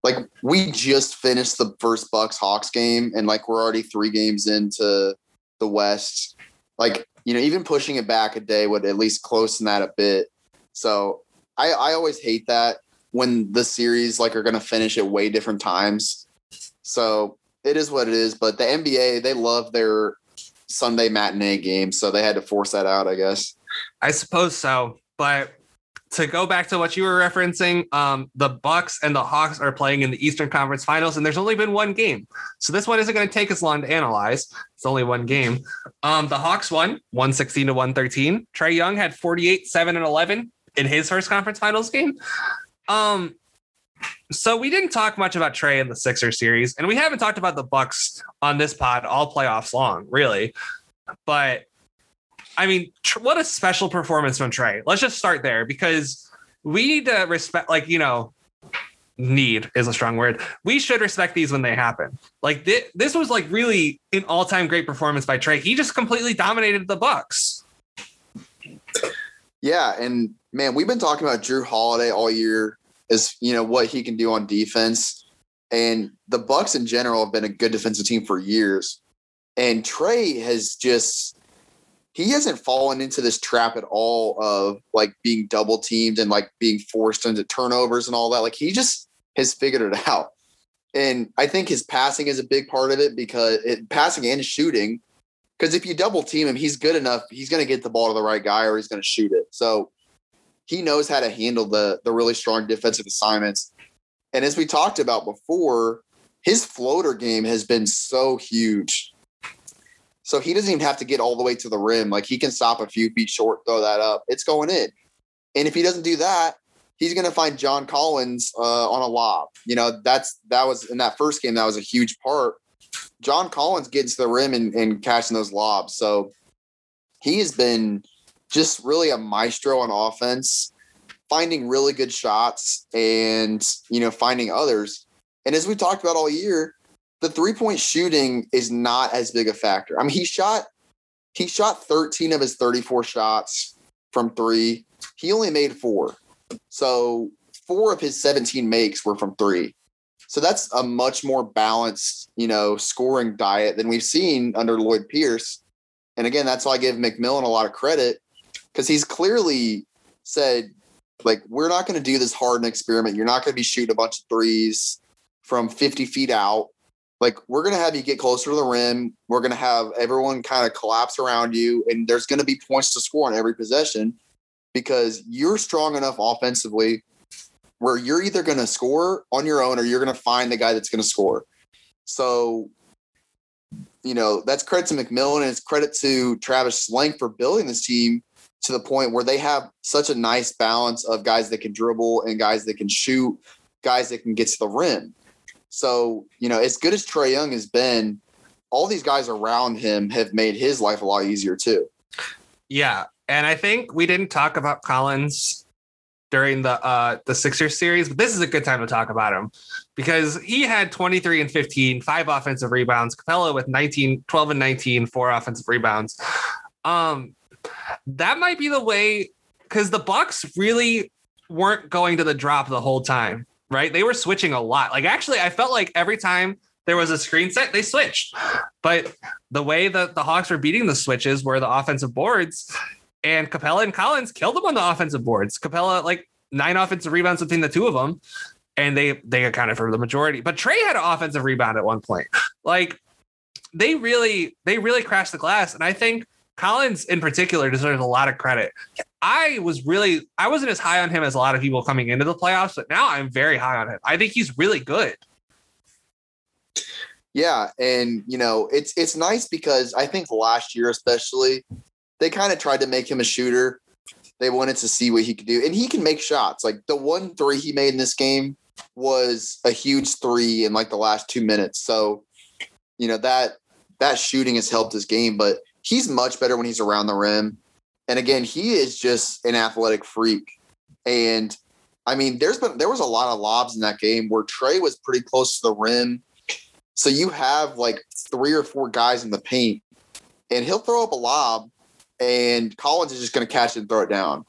like we just finished the first Bucks Hawks game and like we're already three games into the West. Like, you know, even pushing it back a day would at least close that a bit. So I, I always hate that when the series like are gonna finish at way different times. So it is what it is. But the NBA, they love their Sunday matinee games, so they had to force that out, I guess. I suppose so. But to go back to what you were referencing, um, the Bucks and the Hawks are playing in the Eastern Conference Finals, and there's only been one game, so this one isn't going to take as long to analyze. It's only one game. Um, the Hawks won 116 to 113. Trae Young had 48, 7, and 11 in his first conference finals game. Um, so we didn't talk much about Trae in the Sixer series, and we haven't talked about the Bucks on this pod all playoffs long, really. But I mean, tr- what a special performance from Trae. Let's just start there because we need to respect, like, you know, need is a strong word. We should respect these when they happen. Like th- this was like really an all-time great performance by Trae. He just completely dominated the Bucks. Yeah, and man, we've been talking about Jrue Holiday all year as you know what he can do on defense. And the Bucks in general have been a good defensive team for years. And Trae has just he hasn't fallen into this trap at all of like being double teamed and like being forced into turnovers and all that. Like he just has figured it out. And I think his passing is a big part of it because it, passing and shooting. Because if you double team him, he's good enough. He's going to get the ball to the right guy or he's going to shoot it. So he knows how to handle the the really strong defensive assignments. And as we talked about before, his floater game has been so huge. So he doesn't even have to get all the way to the rim. Like he can stop a few feet short, throw that up. It's going in. And if he doesn't do that, he's going to find John Collins uh, on a lob. You know, that's that was in that first game. That was a huge part. John Collins gets to the rim and, and catching those lobs. So he has been just really a maestro on offense, finding really good shots and you know finding others. And as we talked about all year, the three point shooting is not as big a factor. I mean, he shot he shot 13 of his 34 shots from three. He only made four. So four of his 17 makes were from three. So that's a much more balanced, you know, scoring diet than we've seen under Lloyd Pierce. And again, that's why I give McMillan a lot of credit because he's clearly said, like, we're not going to do this Harden experiment. You're not going to be shooting a bunch of threes from 50 feet out. Like, we're going to have you get closer to the rim. We're going to have everyone kind of collapse around you, and there's going to be points to score on every possession because you're strong enough offensively where you're either going to score on your own or you're going to find the guy that's going to score. So, you know, that's credit to McMillan and it's credit to Travis Schlenk for building this team to the point where they have such a nice balance of guys that can dribble and guys that can shoot, guys that can get to the rim. So, you know, as good as Trae Young has been, all these guys around him have made his life a lot easier too. Yeah. And I think we didn't talk about Collins during the uh the Sixers series, but this is a good time to talk about him because he had 23 and 15, five offensive rebounds, Capela with 19, 12 and 19, four offensive rebounds. Um that might be the way because the Bucks really weren't going to the drop the whole time, right? They were switching a lot. Like actually, I felt like every time there was a screen set, they switched. But the way that the Hawks were beating the switches were the offensive boards, and Capela and Collins killed them on the offensive boards. Capela like nine offensive rebounds between the two of them, and they they accounted for the majority. But Trae had an offensive rebound at one point. Like they really they really crashed the glass, and I think Collins in particular deserves a lot of credit. I was really I wasn't as high on him as a lot of people coming into the playoffs, but now I'm very high on him. I think he's really good. Yeah, and you know, it's it's nice because I think last year especially they kind of tried to make him a shooter. They wanted to see what he could do, and he can make shots. Like the one three he made in this game was a huge three in like the last two minutes. So, you know that that shooting has helped his game, but he's much better when he's around the rim. And again, he is just an athletic freak. And I mean, there's been there was a lot of lobs in that game where Trae was pretty close to the rim. So you have like three or four guys in the paint, and he'll throw up a lob, and Collins is just going to catch it and throw it down.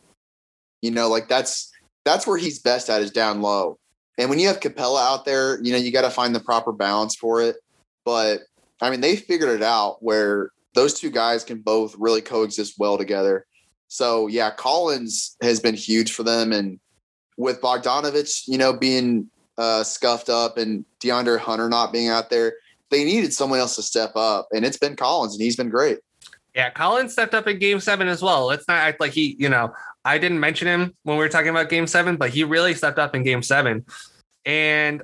You know, like that's that's where he's best at is down low. And when you have Capela out there, you know, you got to find the proper balance for it. But I mean, they figured it out where those two guys can both really coexist well together. So yeah, Collins has been huge for them, and with Bogdanovic, you know, being uh, scuffed up and DeAndre Hunter not being out there, they needed someone else to step up, and it's been Collins, and he's been great. Yeah, Collins stepped up in game seven as well. Let's not act like he, you know, I didn't mention him when we were talking about game seven, but he really stepped up in game seven. And,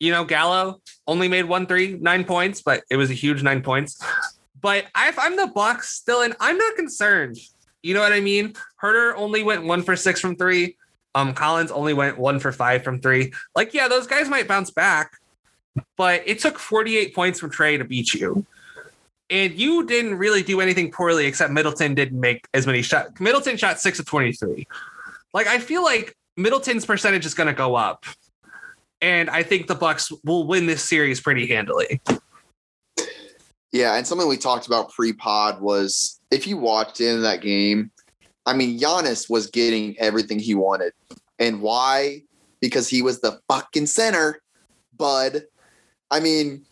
you know, Gallo only made one three, nine points, but it was a huge nine points. But if I'm the Bucks still in, I'm not concerned. You know what I mean? Huerter only went one for six from three. Um, Collins only went one for five from three. Like, yeah, those guys might bounce back, but it took 48 points from Trae to beat you. And you didn't really do anything poorly except Middleton didn't make as many shots. Middleton shot six of 23. Like, I feel like Middleton's percentage is going to go up. And I think the Bucks will win this series pretty handily. Yeah, and something we talked about pre-pod was if you watched into that game, I mean, Giannis was getting everything he wanted. And why? Because he was the fucking center, bud. I mean,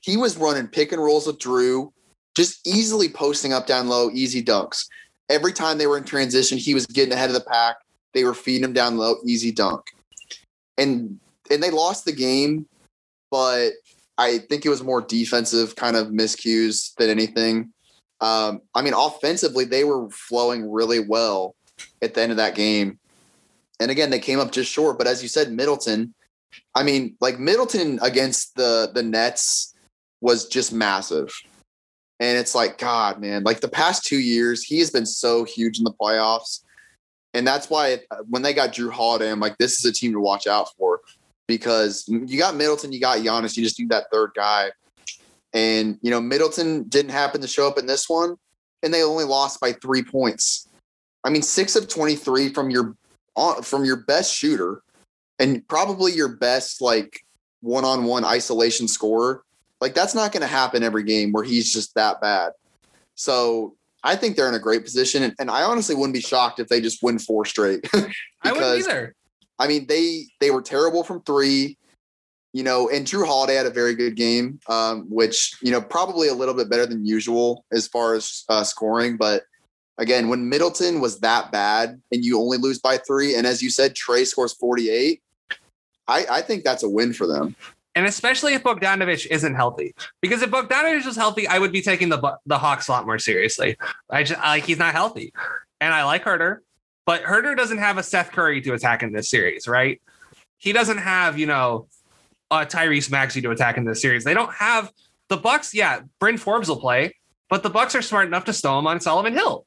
he was running pick and rolls with Jrue, just easily posting up down low, easy dunks. Every time they were in transition, he was getting ahead of the pack. They were feeding him down low, easy dunk. And and they lost the game, but I think it was more defensive kind of miscues than anything. Um, I mean, offensively, they were flowing really well at the end of that game. And again, they came up just short. But as you said, Middleton, I mean, like Middleton against the the Nets was just massive. And it's like, God, man, like the past two years, he has been so huge in the playoffs. And that's why it, when they got Jrue Holiday, I'm like, this is a team to watch out for because you got Middleton, you got Giannis, you just need that third guy. And you know, Middleton didn't happen to show up in this one, and they only lost by three points. I mean, six of twenty-three from your uh, from your best shooter, and probably your best like one-on-one isolation scorer. Like that's not going to happen every game where he's just that bad. So I think they're in a great position, and, and I honestly wouldn't be shocked if they just win four straight. I wouldn't either. I mean, they they were terrible from three, you know, and Jrue Holiday had a very good game, um, which you know probably a little bit better than usual as far as uh, scoring. But again, when Middleton was that bad and you only lose by three, and as you said, Trae scores forty eight, I, I think that's a win for them. And especially if Bogdanovic isn't healthy, because if Bogdanovic was healthy, I would be taking the the Hawks a lot more seriously. I just like he's not healthy, and I like Huerter. But Huerter doesn't have a Seth Curry to attack in this series, right? He doesn't have, you know, a Tyrese Maxey to attack in this series. They don't have the Bucks. Yeah, Bryn Forbes will play, but the Bucks are smart enough to stow him on Solomon Hill,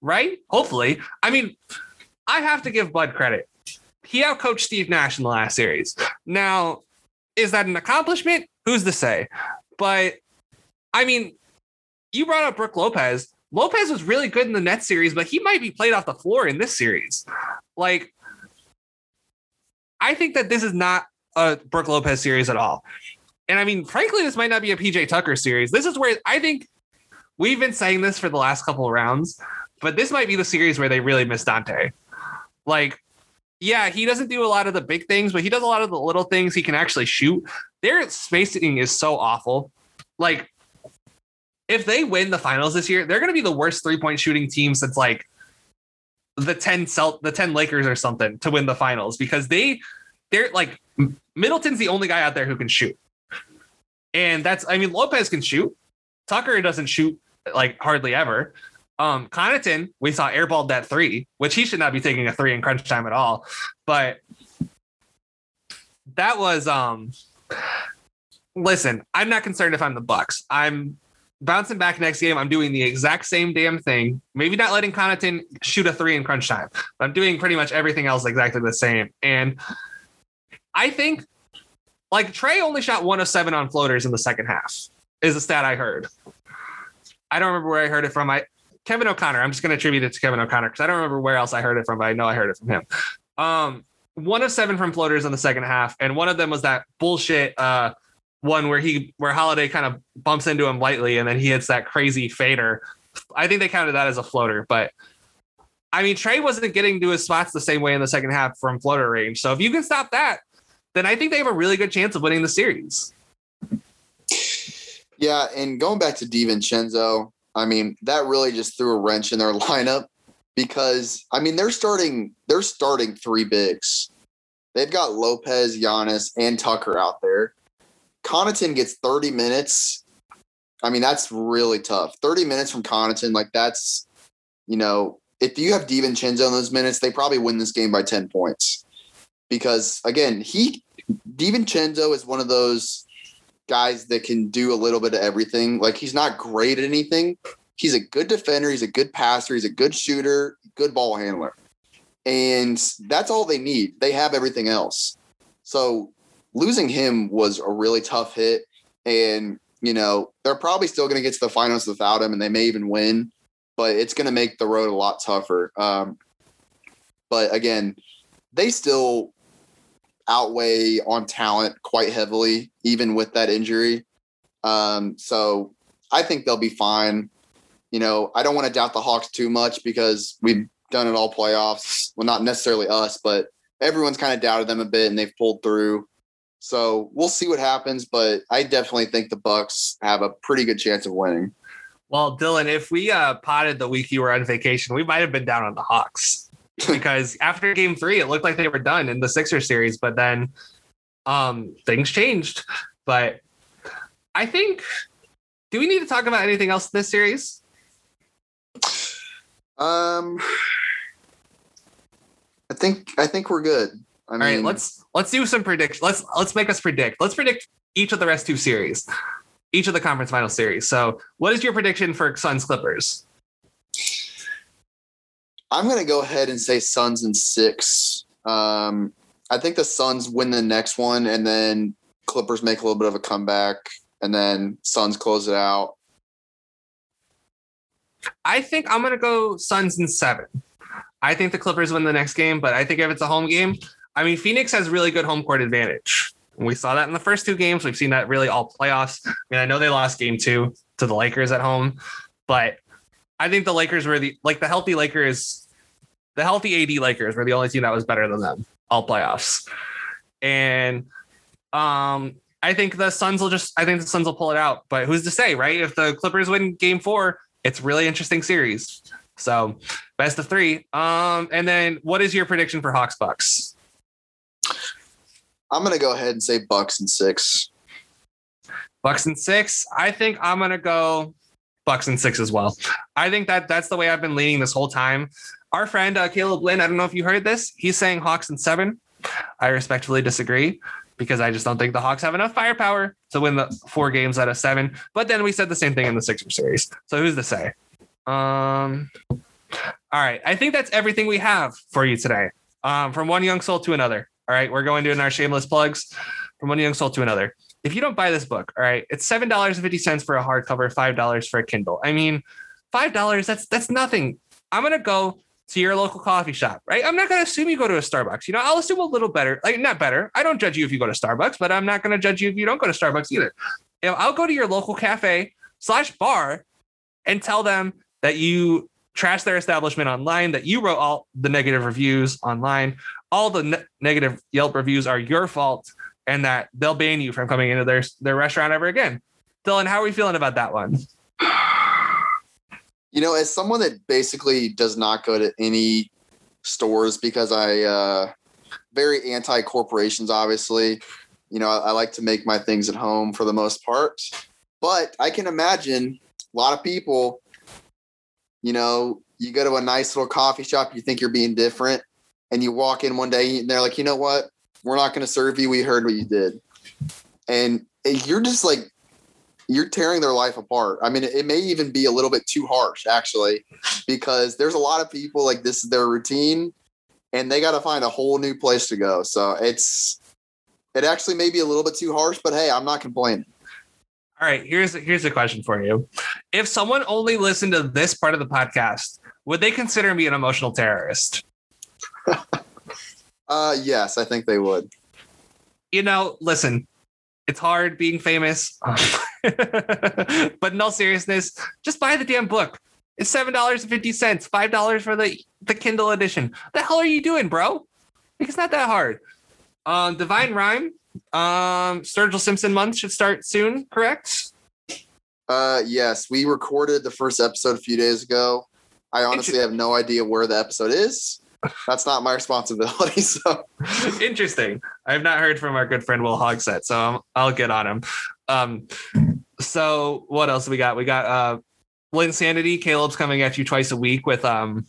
right? Hopefully. I mean, I have to give Bud credit. He outcoached Steve Nash in the last series. Now, is that an accomplishment? Who's to say? But I mean, you brought up Brook Lopez. Lopez was really good in the Nets series, but he might be played off the floor in this series. Like, I think that this is not a Brook Lopez series at all. And I mean, frankly, this might not be a PJ Tucker series. This is where I think we've been saying this for the last couple of rounds, but this might be the series where they really miss Donte. Like, yeah, he doesn't do a lot of the big things, but he does a lot of the little things he can actually shoot. Their spacing is so awful. Like, if they win the finals this year, they're going to be the worst three point shooting team since like the 10 Celt- the 10 Lakers or something to win the finals because they they're like Middleton's the only guy out there who can shoot. And that's I mean Lopez can shoot. Tucker doesn't shoot like hardly ever. Um Connaughton, we saw airballed that three, which he should not be taking a three in crunch time at all. But that was um listen, I'm not concerned if I'm the Bucks. I'm bouncing back next game, I'm doing the exact same damn thing. Maybe not letting Connaughton shoot a three in crunch time, but I'm doing pretty much everything else exactly the same. And I think like Trae only shot one of seven on floaters in the second half, is a stat I heard. I don't remember where I heard it from. I Kevin O'Connor. I'm just going to attribute it to Kevin O'Connor because I don't remember where else I heard it from, but I know I heard it from him. Um, one of seven from floaters in the second half, and one of them was that bullshit uh, one where he where Holiday kind of bumps into him lightly and then he hits that crazy fader. I think they counted that as a floater, but I mean Trae wasn't getting to his spots the same way in the second half from floater range. So if you can stop that, then I think they have a really good chance of winning the series. Yeah, and going back to DiVincenzo, I mean, that really just threw a wrench in their lineup because I mean they're starting they're starting three bigs. They've got Lopez, Giannis, and Tucker out there. Connaughton gets 30 minutes I mean, that's really tough. 30 minutes from Connaughton, like that's, you know, if you have DiVincenzo in those minutes, they probably win this game by 10 points. Because again, he DiVincenzo is one of those guys that can do a little bit of everything. Like he's not great at anything. He's a good defender, he's a good passer, he's a good shooter, good ball handler. And that's all they need. They have everything else. So losing him was a really tough hit. And, you know, they're probably still going to get to the finals without him and they may even win, but it's going to make the road a lot tougher. Um, but again, they still outweigh on talent quite heavily, even with that injury. Um, so I think they'll be fine. You know, I don't want to doubt the Hawks too much because we've done it all playoffs. Well, not necessarily us, but everyone's kind of doubted them a bit and they've pulled through. So we'll see what happens, but I definitely think the Bucks have a pretty good chance of winning. Well, Dylan, if we uh, potted the week you were on vacation, we might have been down on the Hawks because after game three, it looked like they were done in the Sixer series, but then um, things changed. But I think, do we need to talk about anything else in this series? Um, I think I think we're good. I All right, let's let's do some prediction. Let's let's make us predict. Let's predict each of the rest two series, each of the conference final series. So, what is your prediction for Suns Clippers? I'm going to go ahead and say Suns in six. Um, I think the Suns win the next one, and then Clippers make a little bit of a comeback, and then Suns close it out. I think I'm going to go Suns in seven. I think the Clippers win the next game, but I think if it's a home game, I mean, Phoenix has really good home court advantage. We saw that in the first two games. We've seen that really all playoffs. I mean, I know they lost game two to the Lakers at home, but I think the Lakers were the like the healthy Lakers, the healthy AD Lakers were the only team that was better than them all playoffs. And um I think the Suns will just I think the Suns will pull it out. But who's to say, right? If the Clippers win game four, it's really interesting series. So best of three. Um, and then what is your prediction for Hawks Bucks? I'm gonna go ahead and say Bucks and six. Bucks and six. I think I'm gonna go Bucks and six as well. I think that that's the way I've been leaning this whole time. Our friend uh, Caleb Lynn, I don't know if you heard this. He's saying Hawks and seven. I respectfully disagree because I just don't think the Hawks have enough firepower to win the four games out of seven. But then we said the same thing in the Sixer series. So who's to say? Um, all right. I think that's everything we have for you today. Um, from one young soul to another. All right. We're going to in our shameless plugs from one young soul to another. If you don't buy this book, all right, it's seven dollars and fifty cents for a hardcover, five dollars for a Kindle. I mean, five dollars, that's that's nothing. I'm gonna go to your local coffee shop, right? I'm not gonna assume you go to a Starbucks. You know, I'll assume a little better, like not better. I don't judge you if you go to Starbucks, but I'm not gonna judge you if you don't go to Starbucks either. You know, I'll go to your local cafe slash bar and tell them that you trash their establishment online, that you wrote all the negative reviews online, all the ne- negative Yelp reviews are your fault, and that they'll ban you from coming into their their restaurant ever again. Dylan, how are we feeling about that one? You know, as someone that basically does not go to any stores because I uh very anti corporations, obviously. You know, I, I like to make my things at home for the most part. But I can imagine a lot of people, you know, you go to a nice little coffee shop, you think you're being different, and you walk in one day and they're like, you know what? We're not going to serve you. We heard what you did. And you're just like, you're tearing their life apart. I mean, it may even be a little bit too harsh, actually, because there's a lot of people like this is their routine and they got to find a whole new place to go. So it's, it actually may be a little bit too harsh, but hey, I'm not complaining. All right, here's here's a question for you. If someone only listened to this part of the podcast, would they consider me an emotional terrorist? uh yes, I think they would. You know, listen, it's hard being famous. but in all seriousness, just buy the damn book. It's seven dollars and fifty cents, five dollars for the the Kindle edition. the hell are you doing, bro? Like, it's not that hard. Um, Divine Rhyme, um, Sturgill Simpson month should start soon, correct? Uh, yes, we recorded the first episode a few days ago. I honestly have no idea where the episode is. That's not my responsibility. So interesting. I have not heard from our good friend Will Hogsett, so i will get on him. Um, So what else we got? We got uh Linsanity. Caleb's coming at you twice a week with um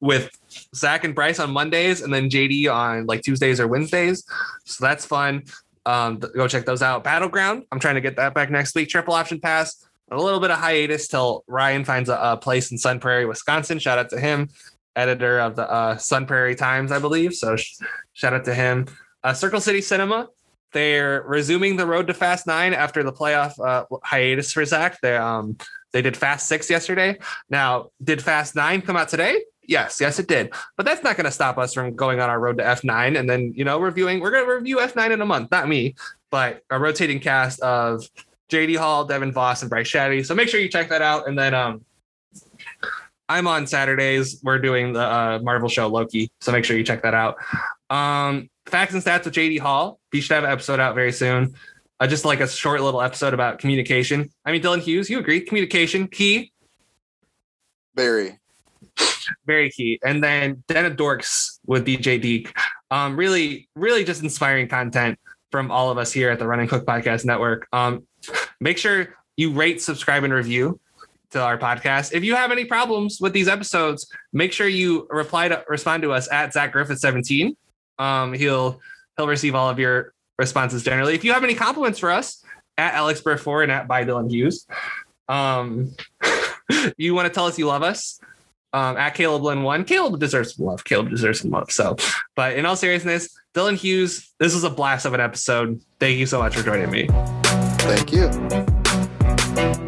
with Zach and Bryce on Mondays, and then JD on like Tuesdays or Wednesdays. So that's fun. Um, go check those out. Battleground. I'm trying to get that back next week. Triple option pass. A little bit of hiatus till Ryan finds a, a place in Sun Prairie, Wisconsin. Shout out to him, editor of the uh, Sun Prairie Times, I believe. So sh- shout out to him. Uh, Circle City Cinema. They're resuming the road to Fast Nine after the playoff uh, hiatus for Zach. They um they did Fast Six yesterday. Now, did Fast Nine come out today? Yes, yes, it did. But that's not going to stop us from going on our road to F9 and then, you know, reviewing. We're going to review F9 in a month, not me, but a rotating cast of JD Hall, Devin Voss, and Bryce Shaddy. So make sure you check that out. And then um, I'm on Saturdays. We're doing the uh, Marvel show Loki. So make sure you check that out. Um, Facts and Stats with JD Hall. Be should have an episode out very soon. Uh, just like a short little episode about communication. I mean, Dylan Hughes, you agree? Communication key, Very. very key. And then Den of Dorks with DJ Deek. Um, really, really just inspiring content from all of us here at the Run and Cook Podcast Network. Um, make sure you rate, subscribe, and review to our podcast. If you have any problems with these episodes, make sure you reply to respond to us at Zach Griffith 17. Um, he'll he'll receive all of your responses generally. If you have any compliments for us, at Alex Burr 4 and at by Dylan Hughes. Um, you want to tell us you love us? um, at Caleb Lynn one. Caleb deserves some love. Caleb deserves some love. So, but in all seriousness, Dylan Hughes, this was a blast of an episode. Thank you so much for joining me. Thank you.